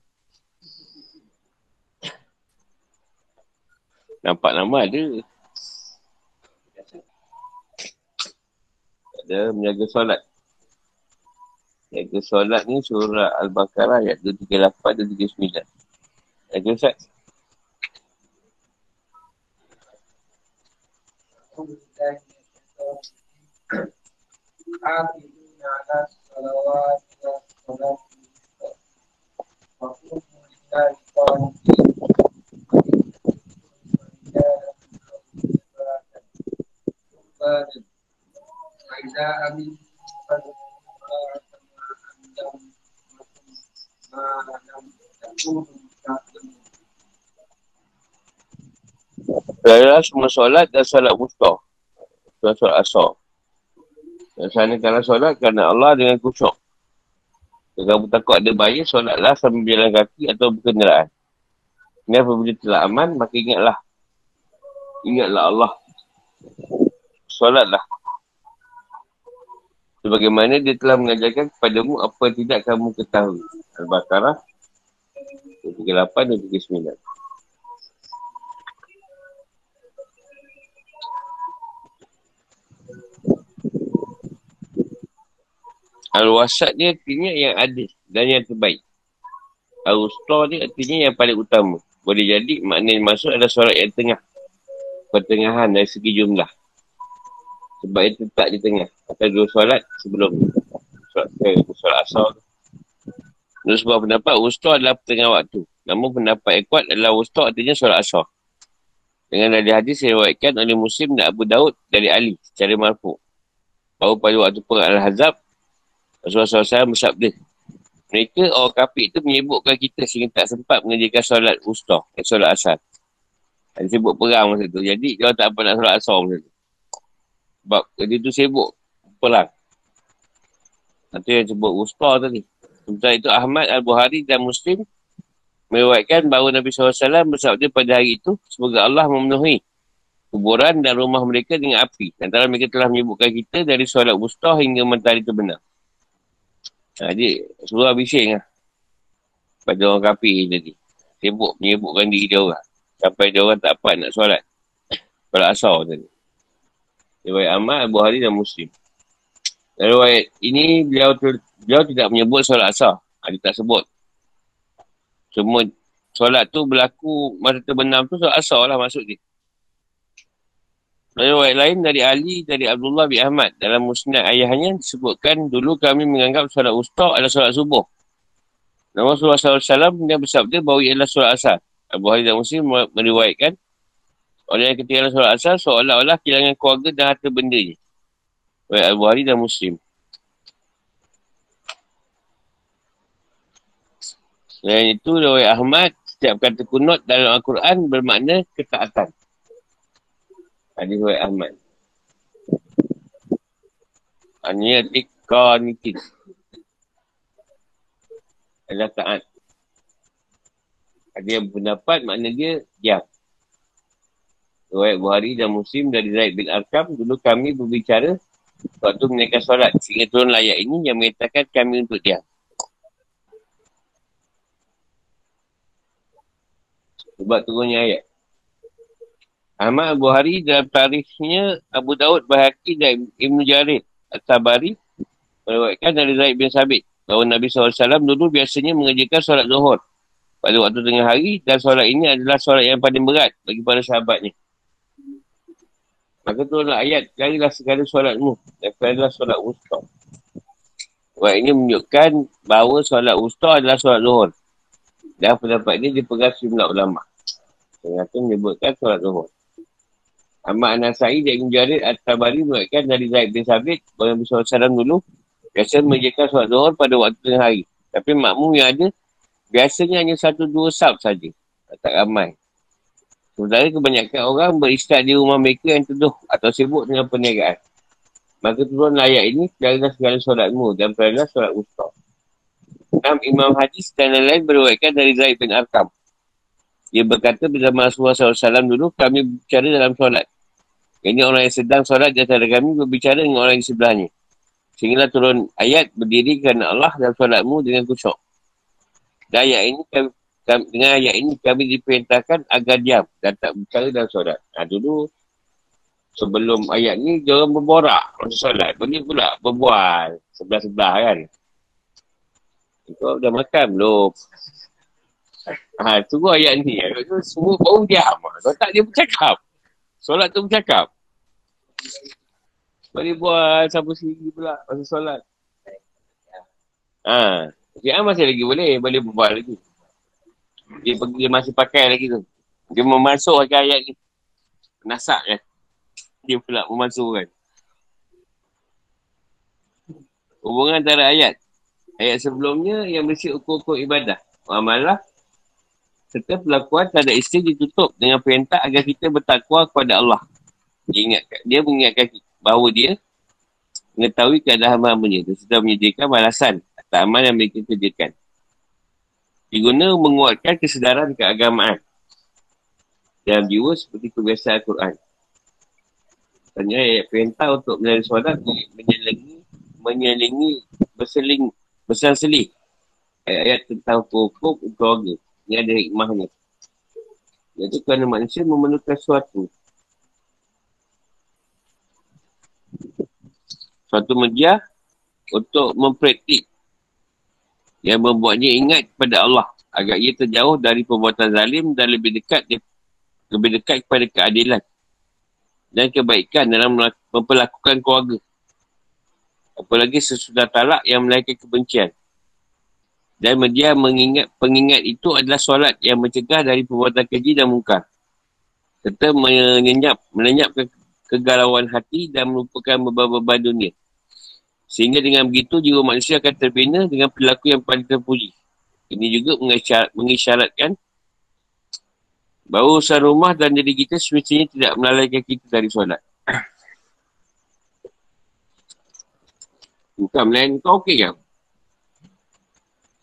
Nampak nama ada. kita menjaga solat. Jaga solat ni surah Al-Baqarah ayat 238 dan 239. Ada Ustaz? Thank you. Adalah semua solat dan solat musta. Dan solat asar. Laksanakanlah solat kerana Allah dengan kusyuk. Kalau kamu takut ada bahaya, solatlah sambil berjalan kaki atau berkenderaan. Ini apabila telah aman, maka ingatlah. Ingatlah Allah. Solatlah. Sebagaimana dia telah mengajarkan kepadamu apa yang tidak kamu ketahui. Al-Baqarah 38 dan 39. Al-Wasat ni artinya yang adil dan yang terbaik. Al-Usta ni artinya yang paling utama. Boleh jadi makna yang masuk adalah solat yang tengah. Pertengahan dari segi jumlah. Sebab itu tak di tengah. Atau dua solat sebelum solat, solat asal. Menurut sebuah pendapat, Usta adalah pertengah waktu. Namun pendapat yang kuat adalah Usta artinya solat asal. Dengan dari hadis yang diwakilkan oleh Muslim dan Abu Daud dari Ali secara marfu. Bahawa pada waktu perang Al-Hazab, Rasulullah SAW bersabda, mereka orang kafir itu menyebutkan kita sehingga tak sempat mengerjakan solat ustah, eh, solat asal. Dia sebut perang masa tu. Jadi, dia tak apa nak solat asal masa tu. Sebab dia tu sibuk perang. Itu yang sebut ustah tadi. Sementara itu Ahmad Al-Buhari dan Muslim meriwayatkan bahawa Nabi SAW bersabda pada hari itu, semoga Allah memenuhi kuburan dan rumah mereka dengan api. Antara mereka telah menyebutkan kita dari solat ustah hingga mentari itu benar. Ha, dia suruh bising lah. Pada orang kapi tadi. Sibuk menyebutkan diri dia orang. Sampai dia orang tak dapat nak solat. Solat asal tadi. Riwayat Ahmad, Abu Hari dan Muslim. Dan riwayat ini beliau ter, beliau tidak menyebut solat asal. Ha, dia tak sebut. Semua solat tu berlaku masa terbenam tu solat asal lah maksud dia. Riwayat lain dari Ali dari Abdullah bin Ahmad dalam musnad ayahnya disebutkan dulu kami menganggap solat usta adalah solat subuh. Namun Rasulullah SAW dia bersabda bahawa ia adalah solat asal. Abu Hari dan Muslim meriwayatkan oleh yang ketika solat asal seolah-olah kehilangan keluarga dan harta benda je. Baik Abu Hari dan Muslim. Selain itu, Rawai Ahmad, setiap kata kunut dalam Al-Quran bermakna ketaatan. Hadis Wai Ahmad. Ini arti kanitin. Adalah taat. Ada yang pendapat makna dia diam. Riwayat Buhari dan Muslim dari Zaid bin Arkam, dulu kami berbicara waktu menaikkan solat. Sehingga turun layak ini yang mengatakan kami untuk diam. Sebab turunnya ayat. Ahmad Abu Hari dalam tarikhnya Abu Daud Bahaki dan Ibn Jarid At-Tabari meriwayatkan dari Zaid bin Sabit bahawa Nabi SAW dulu biasanya mengerjakan solat zuhur pada waktu tengah hari dan solat ini adalah solat yang paling berat bagi para sahabatnya. Maka turunlah ayat, carilah segala solatmu dan carilah solat usta. Ayat ini menunjukkan bahawa solat usta adalah solat zuhur. Dan pendapat ini dipegang sejumlah ulama. Yang menyebutkan solat zuhur. Ahmad Anasai dan Ibn Jarir At-Tabari menguatkan dari Zaid bin Sabit bahawa Nabi SAW dulu biasa menjaga solat zuhur pada waktu tengah hari. Tapi makmum yang ada biasanya hanya satu dua sab saja. Tak ramai. Sementara kebanyakan orang beristirahat di rumah mereka yang teduh atau sibuk dengan perniagaan. Maka turun ayat ini, jadilah segala solatmu dan perniagaan solat ustaz. Enam Imam Hadis dan lain-lain berwaikan dari Zaid bin Arkam. Dia berkata bersama Rasulullah SAW dulu kami berbicara dalam solat. Ini orang yang sedang solat di antara kami berbicara dengan orang yang sebelahnya. Sehinggalah turun ayat berdiri kerana Allah dalam solatmu dengan kusyuk. Dan ayat ini kami, dengan ayat ini kami diperintahkan agar diam dan tak berbicara dalam solat. Nah dulu sebelum ayat ni dia orang berborak masa solat. Ini pula berbual sebelah-sebelah kan. Kau dah makan belum? Ha, tunggu ayat ni. Semua baru diam. Kalau tak dia bercakap. Solat tu bercakap. Boleh buat siapa sendiri pula masa solat. Ha. Dia masih lagi boleh. Boleh buat lagi. Dia pergi dia masih pakai lagi tu. Dia memasukkan ayat ni. Nasak kan. Dia pula memasukkan. Hubungan antara ayat. Ayat sebelumnya yang mesti ukur-ukur ibadah. Amalah serta perlakuan terhadap isteri ditutup dengan perintah agar kita bertakwa kepada Allah. Dia, ingatkan, dia mengingatkan bahawa dia mengetahui keadaan hamba-hambanya dan sudah menyediakan balasan atas amal yang mereka kerjakan. Diguna menguatkan kesedaran keagamaan dalam jiwa seperti kebiasaan Al-Quran. Tanya ayat perintah untuk melalui solat menyelingi, menyelingi, berseling, berselang-seling. Ayat-ayat tentang hukum keluarga. Ini ada hikmahnya. Iaitu kerana manusia memerlukan sesuatu. Suatu media untuk mempraktik yang membuatnya ingat kepada Allah agar ia terjauh dari perbuatan zalim dan lebih dekat lebih dekat kepada keadilan dan kebaikan dalam memperlakukan keluarga. Apalagi sesudah talak yang melahirkan kebencian. Dan media mengingat pengingat itu adalah solat yang mencegah dari perbuatan keji dan muka. Serta menyenyap, melenyapkan kegalauan hati dan melupakan beban-beban dunia. Sehingga dengan begitu jiwa manusia akan terbina dengan perilaku yang paling terpuji. Ini juga mengisyaratkan bahawa usaha rumah dan diri kita semestinya tidak melalaikan kita dari solat. Bukan melayan kau okey kan?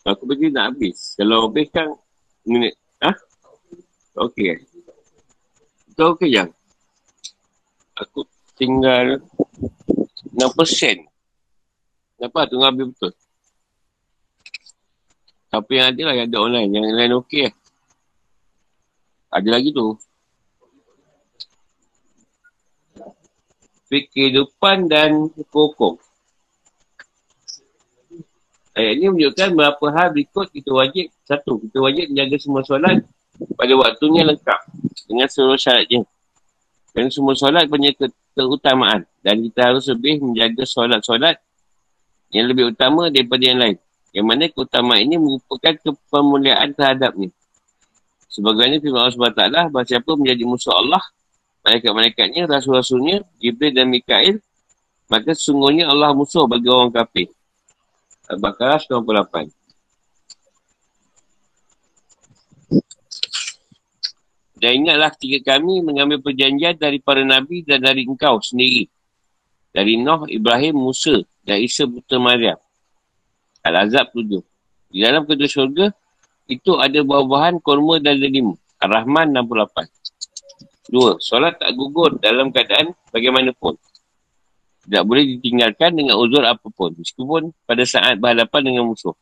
Aku pergi nak habis. Kalau habis kan minit. Ha? Okey kan? Kau okey jang? Aku tinggal 6%. Kenapa? Tunggu habis betul. Tapi yang ada lah yang ada online. Yang lain okey lah. Ada lagi tu. Fikir depan dan hukum. Ayat ini menunjukkan berapa hal berikut kita wajib. Satu, kita wajib menjaga semua solat pada waktunya lengkap dengan seluruh syaratnya. Dan semua solat punya keutamaan. Dan kita harus lebih menjaga solat-solat yang lebih utama daripada yang lain. Yang mana keutamaan ini merupakan kepemuliaan terhadapnya. Sebagainya firman Allah SWT, bahawa siapa menjadi musuh Allah, malaikat-malaikatnya, rasul-rasulnya, Jibril dan Mikail, maka sesungguhnya Allah musuh bagi orang kafir. Al-Baqarah 98. Dan ingatlah ketika kami mengambil perjanjian dari para Nabi dan dari engkau sendiri. Dari Nuh, Ibrahim, Musa Isa Putra Maryam. Al-Azab 7. Di dalam kedua syurga, itu ada buah-buahan korma dan delima. Ar-Rahman 68. Dua, solat tak gugur dalam keadaan bagaimanapun tidak boleh ditinggalkan dengan uzur apapun. Meskipun pada saat berhadapan dengan musuh.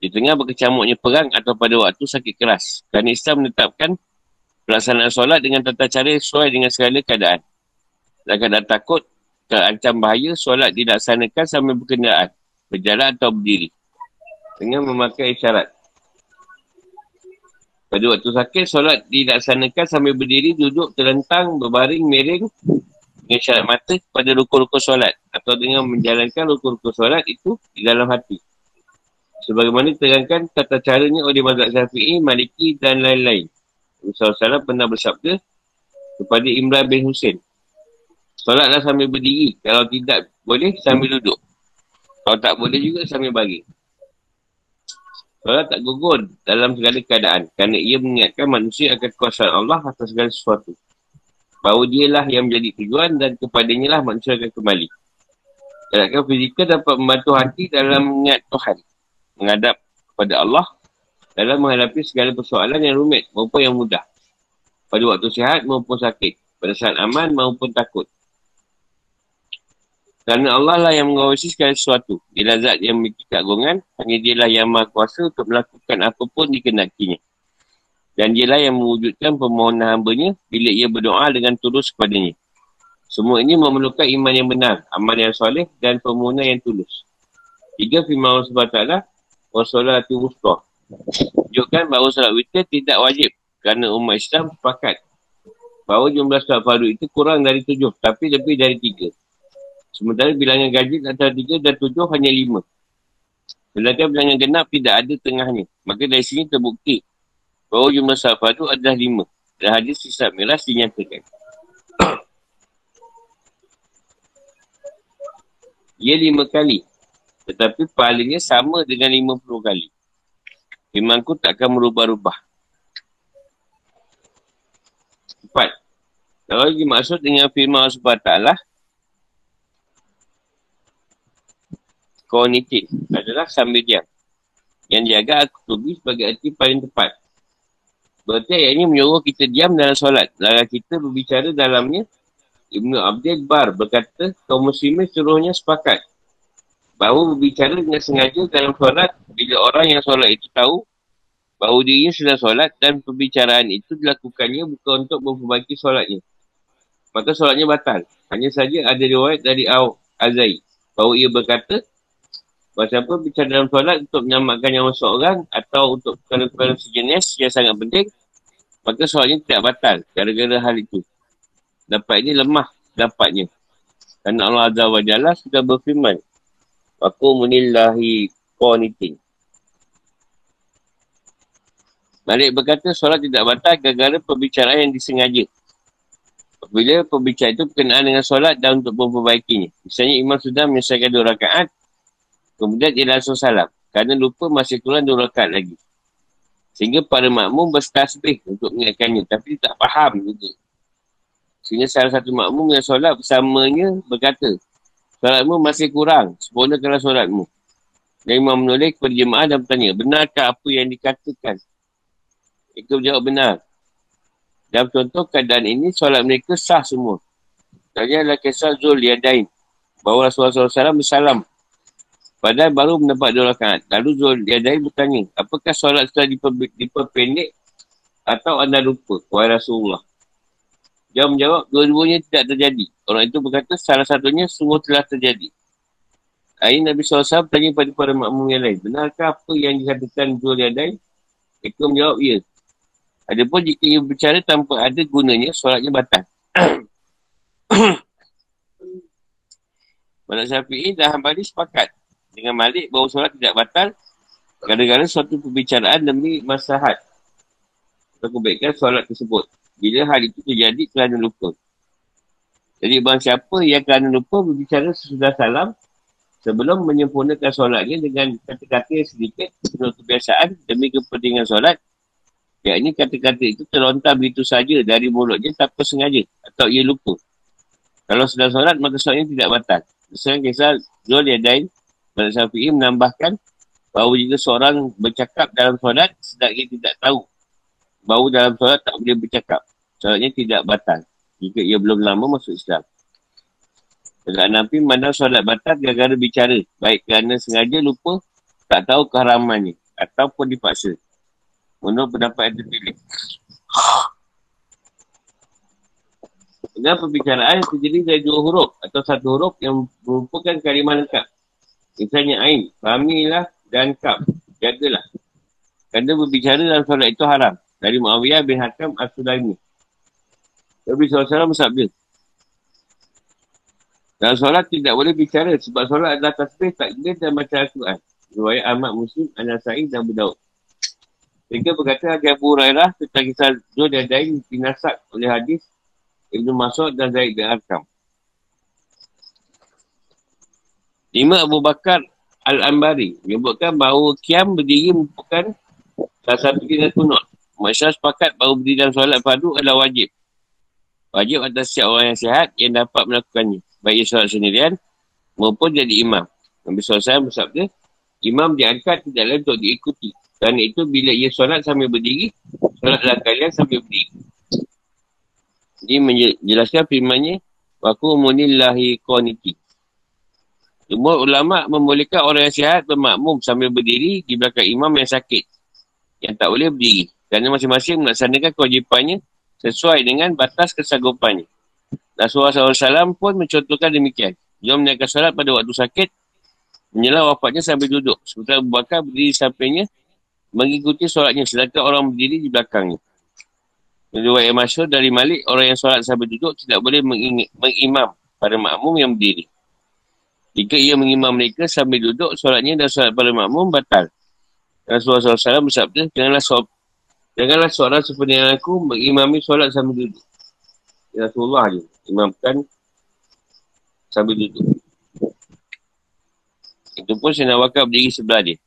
Di tengah berkecamuknya perang atau pada waktu sakit keras. Kerana Islam menetapkan pelaksanaan solat dengan tata cara sesuai dengan segala keadaan. Dan keadaan takut, terancam bahaya, solat dilaksanakan sambil berkendaraan, berjalan atau berdiri. Dengan memakai isyarat. Pada waktu sakit, solat dilaksanakan sambil berdiri, duduk, terlentang, berbaring, miring, dengan syarat mata pada rukun-rukun solat atau dengan menjalankan rukun-rukun solat itu di dalam hati. Sebagaimana diterangkan tata caranya oleh mazhab syafi'i, maliki dan lain-lain. Rasulullah SAW pernah bersabda kepada Imran bin Hussein. Solatlah sambil berdiri. Kalau tidak boleh, sambil duduk. Kalau tak boleh juga, sambil bagi. Solat tak gugur dalam segala keadaan. Kerana ia mengingatkan manusia akan kuasa Allah atas segala sesuatu bahawa dialah yang menjadi tujuan dan kepadanya lah manusia akan kembali. Gerakan fizikal dapat membantu hati dalam mengingat Tuhan. Menghadap kepada Allah dalam menghadapi segala persoalan yang rumit maupun yang mudah. Pada waktu sihat maupun sakit. Pada saat aman maupun takut. Kerana Allah lah yang mengawasi segala sesuatu. Dia zat yang memiliki keagungan. Hanya dia lah yang maha kuasa untuk melakukan apapun dikenakinya. Dan dialah yang mewujudkan permohonan hambanya bila ia berdoa dengan tulus kepadanya. Semua ini memerlukan iman yang benar, amal yang soleh dan permohonan yang tulus. Tiga firman Allah SWT, Wassalatu Wustah. Tunjukkan bahawa salat witir tidak wajib kerana umat Islam sepakat bahawa jumlah solat fardu itu kurang dari tujuh, tapi lebih dari tiga. Sementara bilangan gaji antara tiga dan tujuh hanya lima. Sedangkan bilangan genap tidak ada tengahnya. Maka dari sini terbukti bahawa jumlah solat fardu adalah lima. Dan hadis sisa miras dinyatakan. Ia lima kali. Tetapi pahalanya sama dengan lima puluh kali. Imanku takkan merubah-rubah. Empat. Kalau dimaksud dengan firman Allah SWT Kognitif adalah sambil diam. Yang diaga aku sebagai arti paling tepat. Berarti ayat ini menyuruh kita diam dalam solat. Lalu kita berbicara dalamnya. Ibn Abdul Bar berkata, kaum muslimin seluruhnya sepakat. Bahawa berbicara dengan sengaja dalam solat bila orang yang solat itu tahu bahawa dirinya sedang solat dan perbicaraan itu dilakukannya bukan untuk memperbaiki solatnya. Maka solatnya batal. Hanya saja ada riwayat dari Al-Azai bahawa ia berkata bahawa siapa bicara dalam solat untuk menyelamatkan nyawa seorang atau untuk perkara-perkara sejenis yang sangat penting maka solatnya tidak batal gara-gara hal itu. Dapat ini lemah dapatnya. Kerana Allah Azza wa Jalla sudah berfirman Aku munillahi qanitin. Malik berkata solat tidak batal gara-gara perbicaraan yang disengaja. Bila perbicaraan itu berkenaan dengan solat dan untuk memperbaikinya. Misalnya imam sudah menyelesaikan dua rakaat, kemudian dia langsung salam. Kerana lupa masih kurang dua rakaat lagi. Sehingga para makmum bertasbih untuk mengingatkannya. Tapi tak faham juga. Sehingga salah satu makmum yang solat bersamanya berkata, Solatmu masih kurang, sempurnakanlah solatmu. Dan imam menulis kepada jemaah dan bertanya, benarkah apa yang dikatakan mereka menjawab benar. Dalam contoh keadaan ini, solat mereka sah semua. Tanya adalah kisah Zul Yadain. Bahawa Rasulullah SAW bersalam. Padahal baru mendapat dua rakaat. Lalu Zul Yadain bertanya, apakah solat setelah diper, diperpendek atau anda lupa? Wahai Rasulullah. Dia menjawab, dua-duanya tidak terjadi. Orang itu berkata, salah satunya semua telah terjadi. Akhir Nabi SAW bertanya kepada para makmum yang lain, benarkah apa yang dikatakan Zul Yadain? Mereka menjawab, ya. Adapun jika ia berbicara tanpa ada gunanya, solatnya batal. Manak Syafi'i dan Hambali sepakat dengan Malik bahawa solat tidak batal kadang-kadang suatu perbicaraan demi masahat atau kebaikan solat tersebut. Bila hal itu terjadi kerana lupa. Jadi bang siapa yang kerana lupa berbicara sesudah salam sebelum menyempurnakan solatnya dengan kata-kata yang sedikit menurut kebiasaan demi kepentingan solat Ya, ini kata-kata itu terlontar begitu saja dari mulutnya tanpa sengaja atau ia lupa. Kalau sedang solat, maka solatnya tidak batal. Misalnya kisah Zul Yadain, Malik Syafi'i menambahkan bahawa jika seorang bercakap dalam solat, sedang ia tidak tahu bahawa dalam solat tak boleh bercakap. Solatnya tidak batal jika ia belum lama masuk Islam. Tegak Nabi mana solat batal gara-gara bicara. Baik kerana sengaja lupa, tak tahu keharamannya ataupun dipaksa. Menurut pendapat yang terpilih. Dengan perbicaraan terjadi dari dua huruf atau satu huruf yang merupakan kalimah lengkap. Misalnya Ain, fahamilah dan Kab, jagalah. Kerana berbicara dalam solat itu haram. Dari Muawiyah bin Hakam As-Sulami. Nabi SAW bersabda. Dalam solat tidak boleh bicara sebab solat adalah tasbih, takdir dan baca Al-Quran. Riwayat Ahmad Muslim, Anasai dan Budaud. Sehingga berkata Abu Hurairah tentang kisah Zul dan Dain dinasak oleh hadis Ibn Masud dan Zaid bin Arkam. Lima Abu Bakar Al-Ambari menyebutkan bahawa Qiyam berdiri merupakan salah satu jenis kunut. Masyarakat sepakat bahawa berdiri dalam solat fardu adalah wajib. Wajib atas setiap orang yang sihat yang dapat melakukannya. Baik solat sendirian maupun jadi imam. Nabi SAW bersabda, imam diangkat tidak lain untuk diikuti. Kerana itu bila ia solat sambil berdiri, solatlah kalian sambil berdiri. Jadi menjelaskan firmannya, Waku munillahi qaniti. Semua ulama membolehkan orang yang sihat bermakmum sambil berdiri di belakang imam yang sakit. Yang tak boleh berdiri. Kerana masing-masing melaksanakan kewajipannya sesuai dengan batas kesanggupannya. Rasulullah SAW pun mencontohkan demikian. Dia menaikkan salat pada waktu sakit, menyelah wafatnya sambil duduk. Sementara Abu Bakar berdiri sampingnya mengikuti solatnya sedangkan orang berdiri di belakangnya. Riwayat yang masyur dari Malik, orang yang solat sambil duduk tidak boleh mengimam pada makmum yang berdiri. Jika ia mengimam mereka sambil duduk, solatnya dan solat pada makmum batal. Rasulullah SAW bersabda, janganlah, so- janganlah seorang seperti yang aku mengimami solat sambil duduk. Ya Rasulullah je, imamkan sambil duduk. Itu pun Sayyidina Wakab berdiri sebelah dia.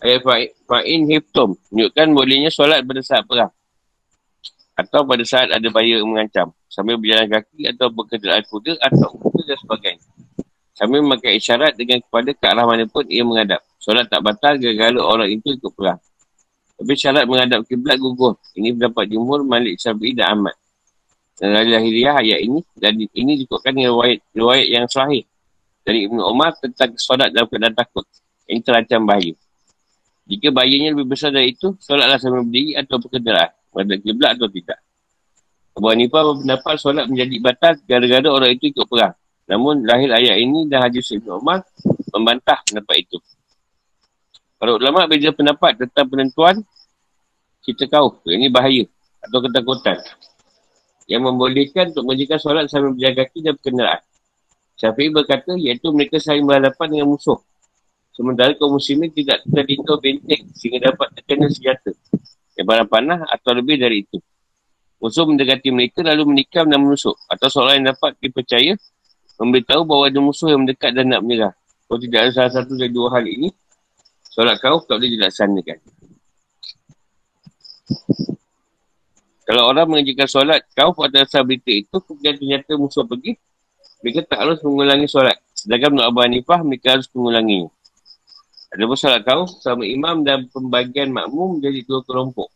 Ayat fa'in hiftum. Menunjukkan bolehnya solat pada saat perang. Atau pada saat ada bahaya mengancam. Sambil berjalan kaki atau berkenderaan kuda atau kuda dan sebagainya. Sambil memakai isyarat dengan kepada ke arah mana pun ia menghadap. Solat tak batal gara-gara orang itu ikut perang. Tapi syarat menghadap kiblat gugur. Ini pendapat jumhur Malik Syafi'i dan Ahmad. Dan dari lahiriah ayat ini. Dan ini dikutkan dengan riwayat, riwayat yang sahih. Dari Ibn Umar tentang solat dalam keadaan takut. Ini terancam bahaya. Jika bahayanya lebih besar dari itu, solatlah sambil berdiri atau berkenderaan. Menghadap kiblat atau tidak. Abu Hanifah berpendapat solat menjadi batal gara-gara orang itu ikut perang. Namun lahir ayat ini dan hadis Ibn Umar membantah pendapat itu. Para ulama beza pendapat tentang penentuan kita kau. Ini bahaya atau ketakutan. Yang membolehkan untuk menjaga solat sambil berjaga kaki dan berkenderaan. Syafi'i berkata iaitu mereka saling berhadapan dengan musuh. Sementara kaum muslimin tidak terlindung benteng sehingga dapat terkena senjata. Yang barang panah atau lebih dari itu. Musuh mendekati mereka lalu menikam dan menusuk. Atau seorang yang dapat dipercaya memberitahu bahawa ada musuh yang mendekat dan nak menyerah. Kalau tidak ada salah satu dari dua hal ini, Solat kau tak boleh dilaksanakan. Kalau orang mengajarkan solat kau pada dasar berita itu, kemudian ternyata musuh pergi, mereka tak harus mengulangi solat. Sedangkan menurut Abu Hanifah, mereka harus mengulangi. Ada pun solat kau, sama imam dan pembagian makmum menjadi dua kelompok.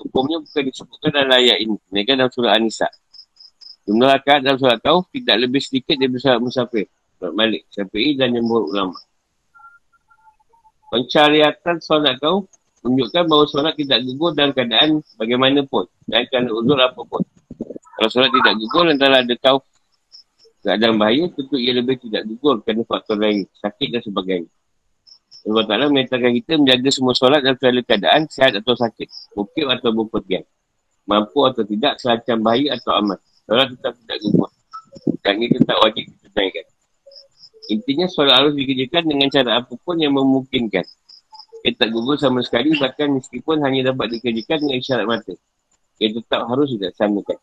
Hukumnya bukan disebutkan dalam ayat ini. Mereka dalam surah An-Nisa. Jumlah akad dalam solat kau tidak lebih sedikit daripada solat musafir. Solat Malik, Syafi'i dan jemur ulama. Pencariatan solat kau menunjukkan bahawa solat tidak gugur dalam keadaan bagaimanapun. Dan kerana uzur apapun. Kalau solat tidak gugur antara ada kau keadaan bahaya, tentu ia lebih tidak gugur kerana faktor lain, sakit dan sebagainya. Allah Ta'ala menyatakan kita menjaga semua solat dalam segala keadaan sihat atau sakit, bukit atau berpergian. Mampu atau tidak, selacam bahaya atau aman. Solat tetap tidak gugur. Dan ini tetap wajib ditunaikan. Intinya solat harus dikerjakan dengan cara apapun yang memungkinkan. Ia tak gugur sama sekali bahkan meskipun hanya dapat dikerjakan dengan isyarat mata. Ia tetap harus dilaksanakan.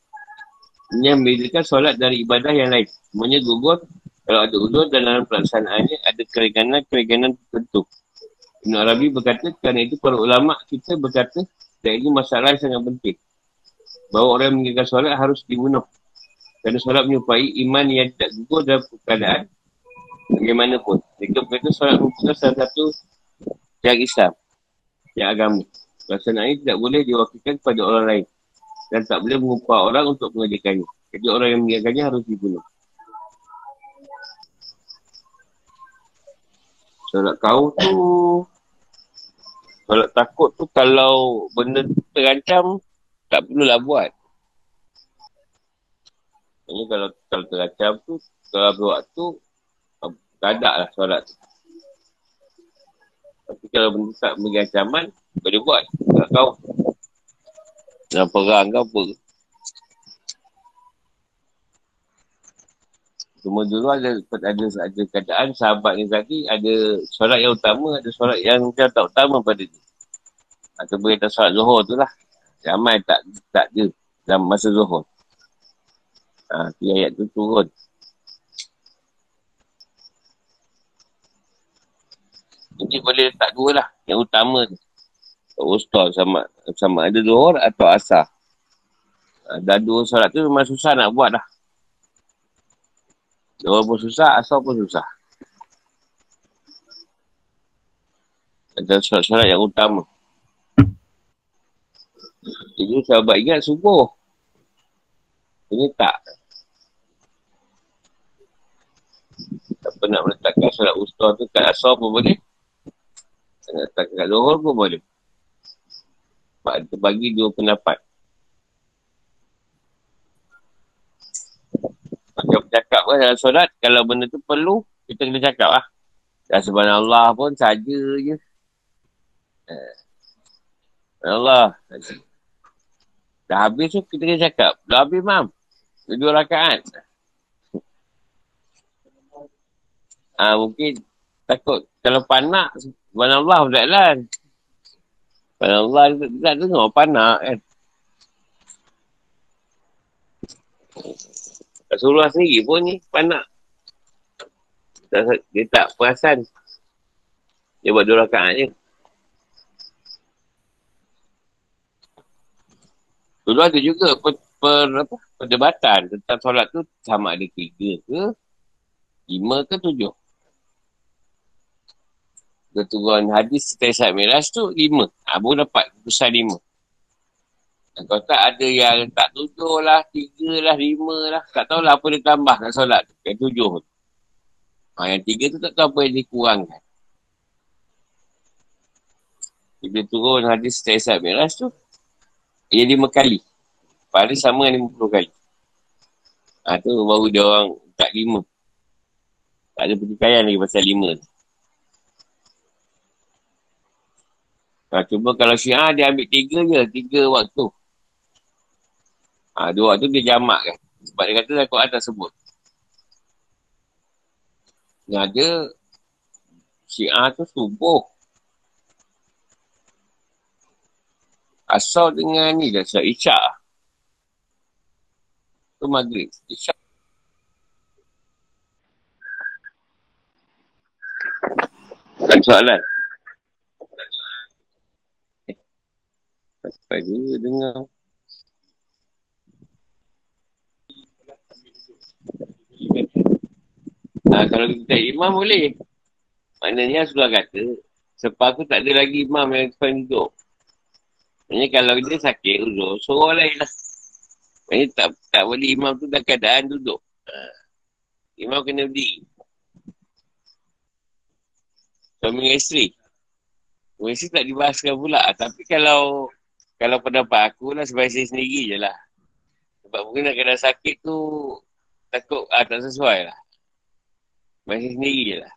Ini yang membedakan solat dari ibadah yang lain. Semuanya gugur kalau ada dan dalam pelaksanaannya ada keringanan-keringanan tertentu. Ibn Arabi berkata kerana itu para ulama kita berkata dan ini masalah yang sangat penting. Bahawa orang yang meninggalkan solat harus dibunuh. Kerana solat menyupai iman yang tidak gugur dalam keadaan bagaimanapun. Mereka berkata solat merupakan salah satu yang Islam, yang agama. Pelaksanaan ini tidak boleh diwakilkan kepada orang lain dan tak boleh mengupah orang untuk mengerjakannya. Jadi orang yang mengerjakannya harus dibunuh. Solat kau tu Solat takut tu kalau benda terancam tak perlulah buat. Ini kalau kalau terancam tu kalau buat tu tak ada lah solat tu. Tapi kalau benda tak bagi ancaman, boleh buat. Tak tahu. Dalam perang ke apa. Cuma dulu ada, ada, ada keadaan sahabat ni tadi, ada solat yang utama, ada solat yang macam tak utama pada dia. Atau berita solat zuhur tu lah. Ramai tak tak ada dalam masa zuhur. Ha, ayat tu turun. Mungkin boleh letak dua lah. Yang utama tu. Ustaz sama sama ada zuhur atau asar. Dah dua solat tu memang susah nak buat dah. Zuhur pun susah, asar pun susah. Ada solat-solat yang utama. Jadi sahabat ingat subuh. Ini tak. Tak pernah meletakkan solat ustaz tu kat asar pun boleh. Nak letak kat zuhur pun boleh. Sebab ada bagi dua pendapat. Macam bercakap kan dalam solat, kalau benda tu perlu, kita kena cakap lah. Dan subhanallah pun saja je. Eh. Allah. Dah habis tu kita kena cakap. Dah habis, Mam. Dua rakaat. Ah mungkin takut kalau panak subhanallah berjalan. Subhanallah dia tak dengar panak kan. Rasulullah sendiri pun ni panak. Dia tak perasan. Dia buat dua rakaat je. Dulu ada juga per, per, apa, perdebatan tentang solat tu sama ada tiga ke, lima ke tujuh. Keturunan hadis setelah Isyak Miraj tu lima. Ha, baru dapat keputusan lima. Kalau tak ada yang tak tujuh lah, tiga lah, lima lah. Tak tahulah apa dia tambah kat solat tu. Yang tujuh tu. Ha, yang tiga tu tak tahu apa yang dikurangkan. Bila turun hadis setelah Isyak Miraj tu, ia lima kali. Pada sama dengan lima puluh kali. Ha, tu baru dia orang tak lima. Tak ada pertikaian lagi pasal lima tu. Ha, cuba kalau syiah dia ambil tiga je. Tiga waktu. Ha, dua waktu dia jamak kan. Sebab dia kata Al-Quran tersebut. Yang ada syiah tu subuh. Asal dengan ni dah sebab isyak. Tu maghrib. Isyak. Tak soalan. Eh. Sampai dulu dengar. Ha, kalau kita imam boleh. Maknanya sudah kata, sebab aku tak ada lagi imam yang depan duduk. Maksudnya kalau dia sakit uzur, suruh lain lah. Maksudnya tak, tak boleh imam tu dalam keadaan duduk. Ha. Imam kena berdiri. Suami dengan isteri. Suami isteri tak dibahaskan pula. Tapi kalau kalau pendapat aku lah sebab isteri sendiri je lah. Sebab mungkin nak kena sakit tu takut ah, tak sesuai lah. Sebab sendiri je lah.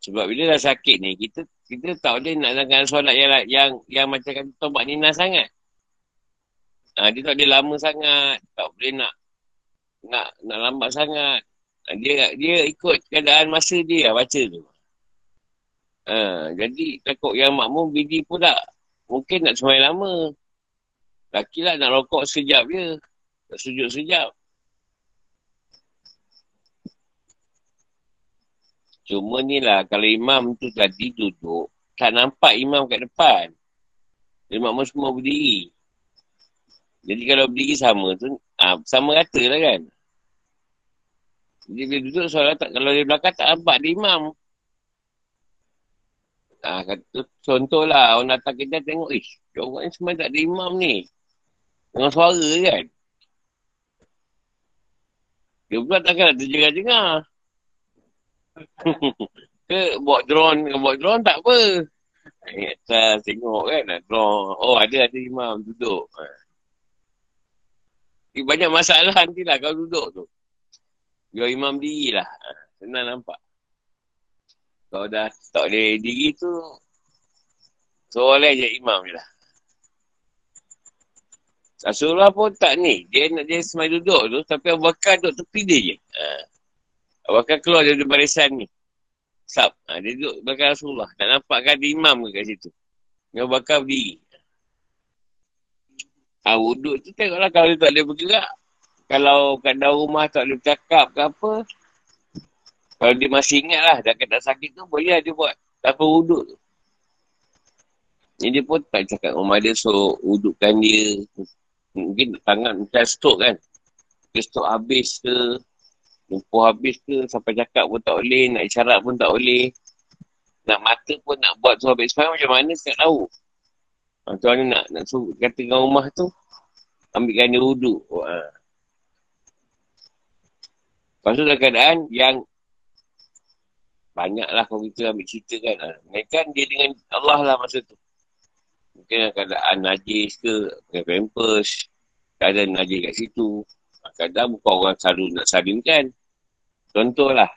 Sebab bila dah sakit ni, kita kita tak boleh nak lakukan solat yang, yang, yang macam kata tobat nina sangat. Ha, dia tak boleh lama sangat. Tak boleh nak nak nak lambat sangat. Ha, dia dia ikut keadaan masa dia lah baca tu. Ha, jadi takut yang makmum bidi pula. Mungkin nak semai lama. Laki lah nak rokok sekejap je. Nak sujud sekejap. Cuma ni lah, kalau imam tu tadi duduk, tak nampak imam kat depan. Jadi makmum semua berdiri. Jadi kalau berdiri sama tu, ah, sama rata lah kan. Jadi dia duduk soalan tak, kalau dia belakang tak nampak dia imam. Ah, kata, contoh lah, orang datang kita tengok, ish, orang ni semua tak ada imam ni. Dengan suara kan. Dia pula takkan nak terjengah-jengah. Ke buat drone dengan buat drone tak apa. Eh, atas tengok kan drone. Oh ada ada imam duduk. Eh, banyak masalah nanti lah kalau duduk tu. Biar imam diri lah. Senang nampak. Kalau dah tak boleh diri tu, soalan je imam je lah. Rasulullah pun tak ni. Dia nak dia semai duduk tu, tapi Abu Bakar duduk tepi dia je. Ha. Abu Bakar keluar dari barisan ni. Sab. Ha, dia duduk belakang Rasulullah. Tak nampak kan imam ke kat situ. Abu Bakar berdiri. Ha, wuduk tu tengoklah kalau dia tak boleh bergerak. Kalau kat dalam rumah tak boleh bercakap ke apa. Kalau dia masih ingat lah, dah kena sakit tu, boleh lah dia buat. Tanpa wuduk tu. Ni dia pun tak cakap rumah dia, so wudukkan dia. Mungkin tangan macam stok kan. Dia stok habis ke, Lumpuh habis ke, sampai cakap pun tak boleh, nak isyarat pun tak boleh. Nak mata pun nak buat tu habis sekarang macam mana, tak tahu. Ha, tu mana nak, nak suruh kata dengan rumah tu, ambilkan dia wuduk. Ha. Lepas tu dalam keadaan yang banyaklah kalau kita ambil cerita kan. Ha. Kan dia dengan Allah lah masa tu. Mungkin keadaan najis ke, pakai pampers, keadaan najis kat situ. Kadang bukan orang selalu nak salimkan. Contohlah.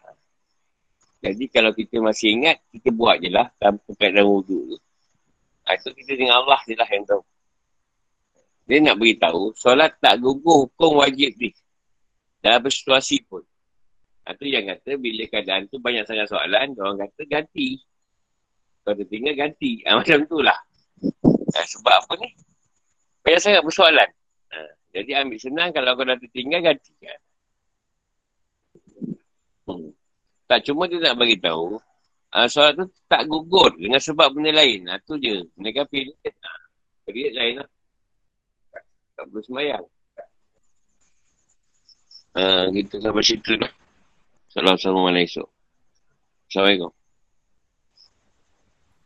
Jadi kalau kita masih ingat, kita buat je lah tanpa keadaan wuduk tu. Ha, itu kita dengan Allah je lah yang tahu. Dia nak beritahu, solat tak gugur hukum wajib ni. Dalam situasi pun. Itu ha, yang kata, bila keadaan tu banyak sangat soalan, orang kata ganti. Kalau tinggal ganti. Ha, macam tu lah. Ha, sebab apa ni? Banyak sangat persoalan. Ha, jadi ambil senang kalau kau dah tertinggal, ganti. Kan? Hmm. Tak cuma dia nak bagi tahu uh, solat tu tak gugur dengan sebab benda lain. Ha, tu je. Mereka pilih. Ha, pilih lain lah. Tak perlu semayang. Uh, gitu sampai situ lah. Assalamualaikum. Assalamualaikum.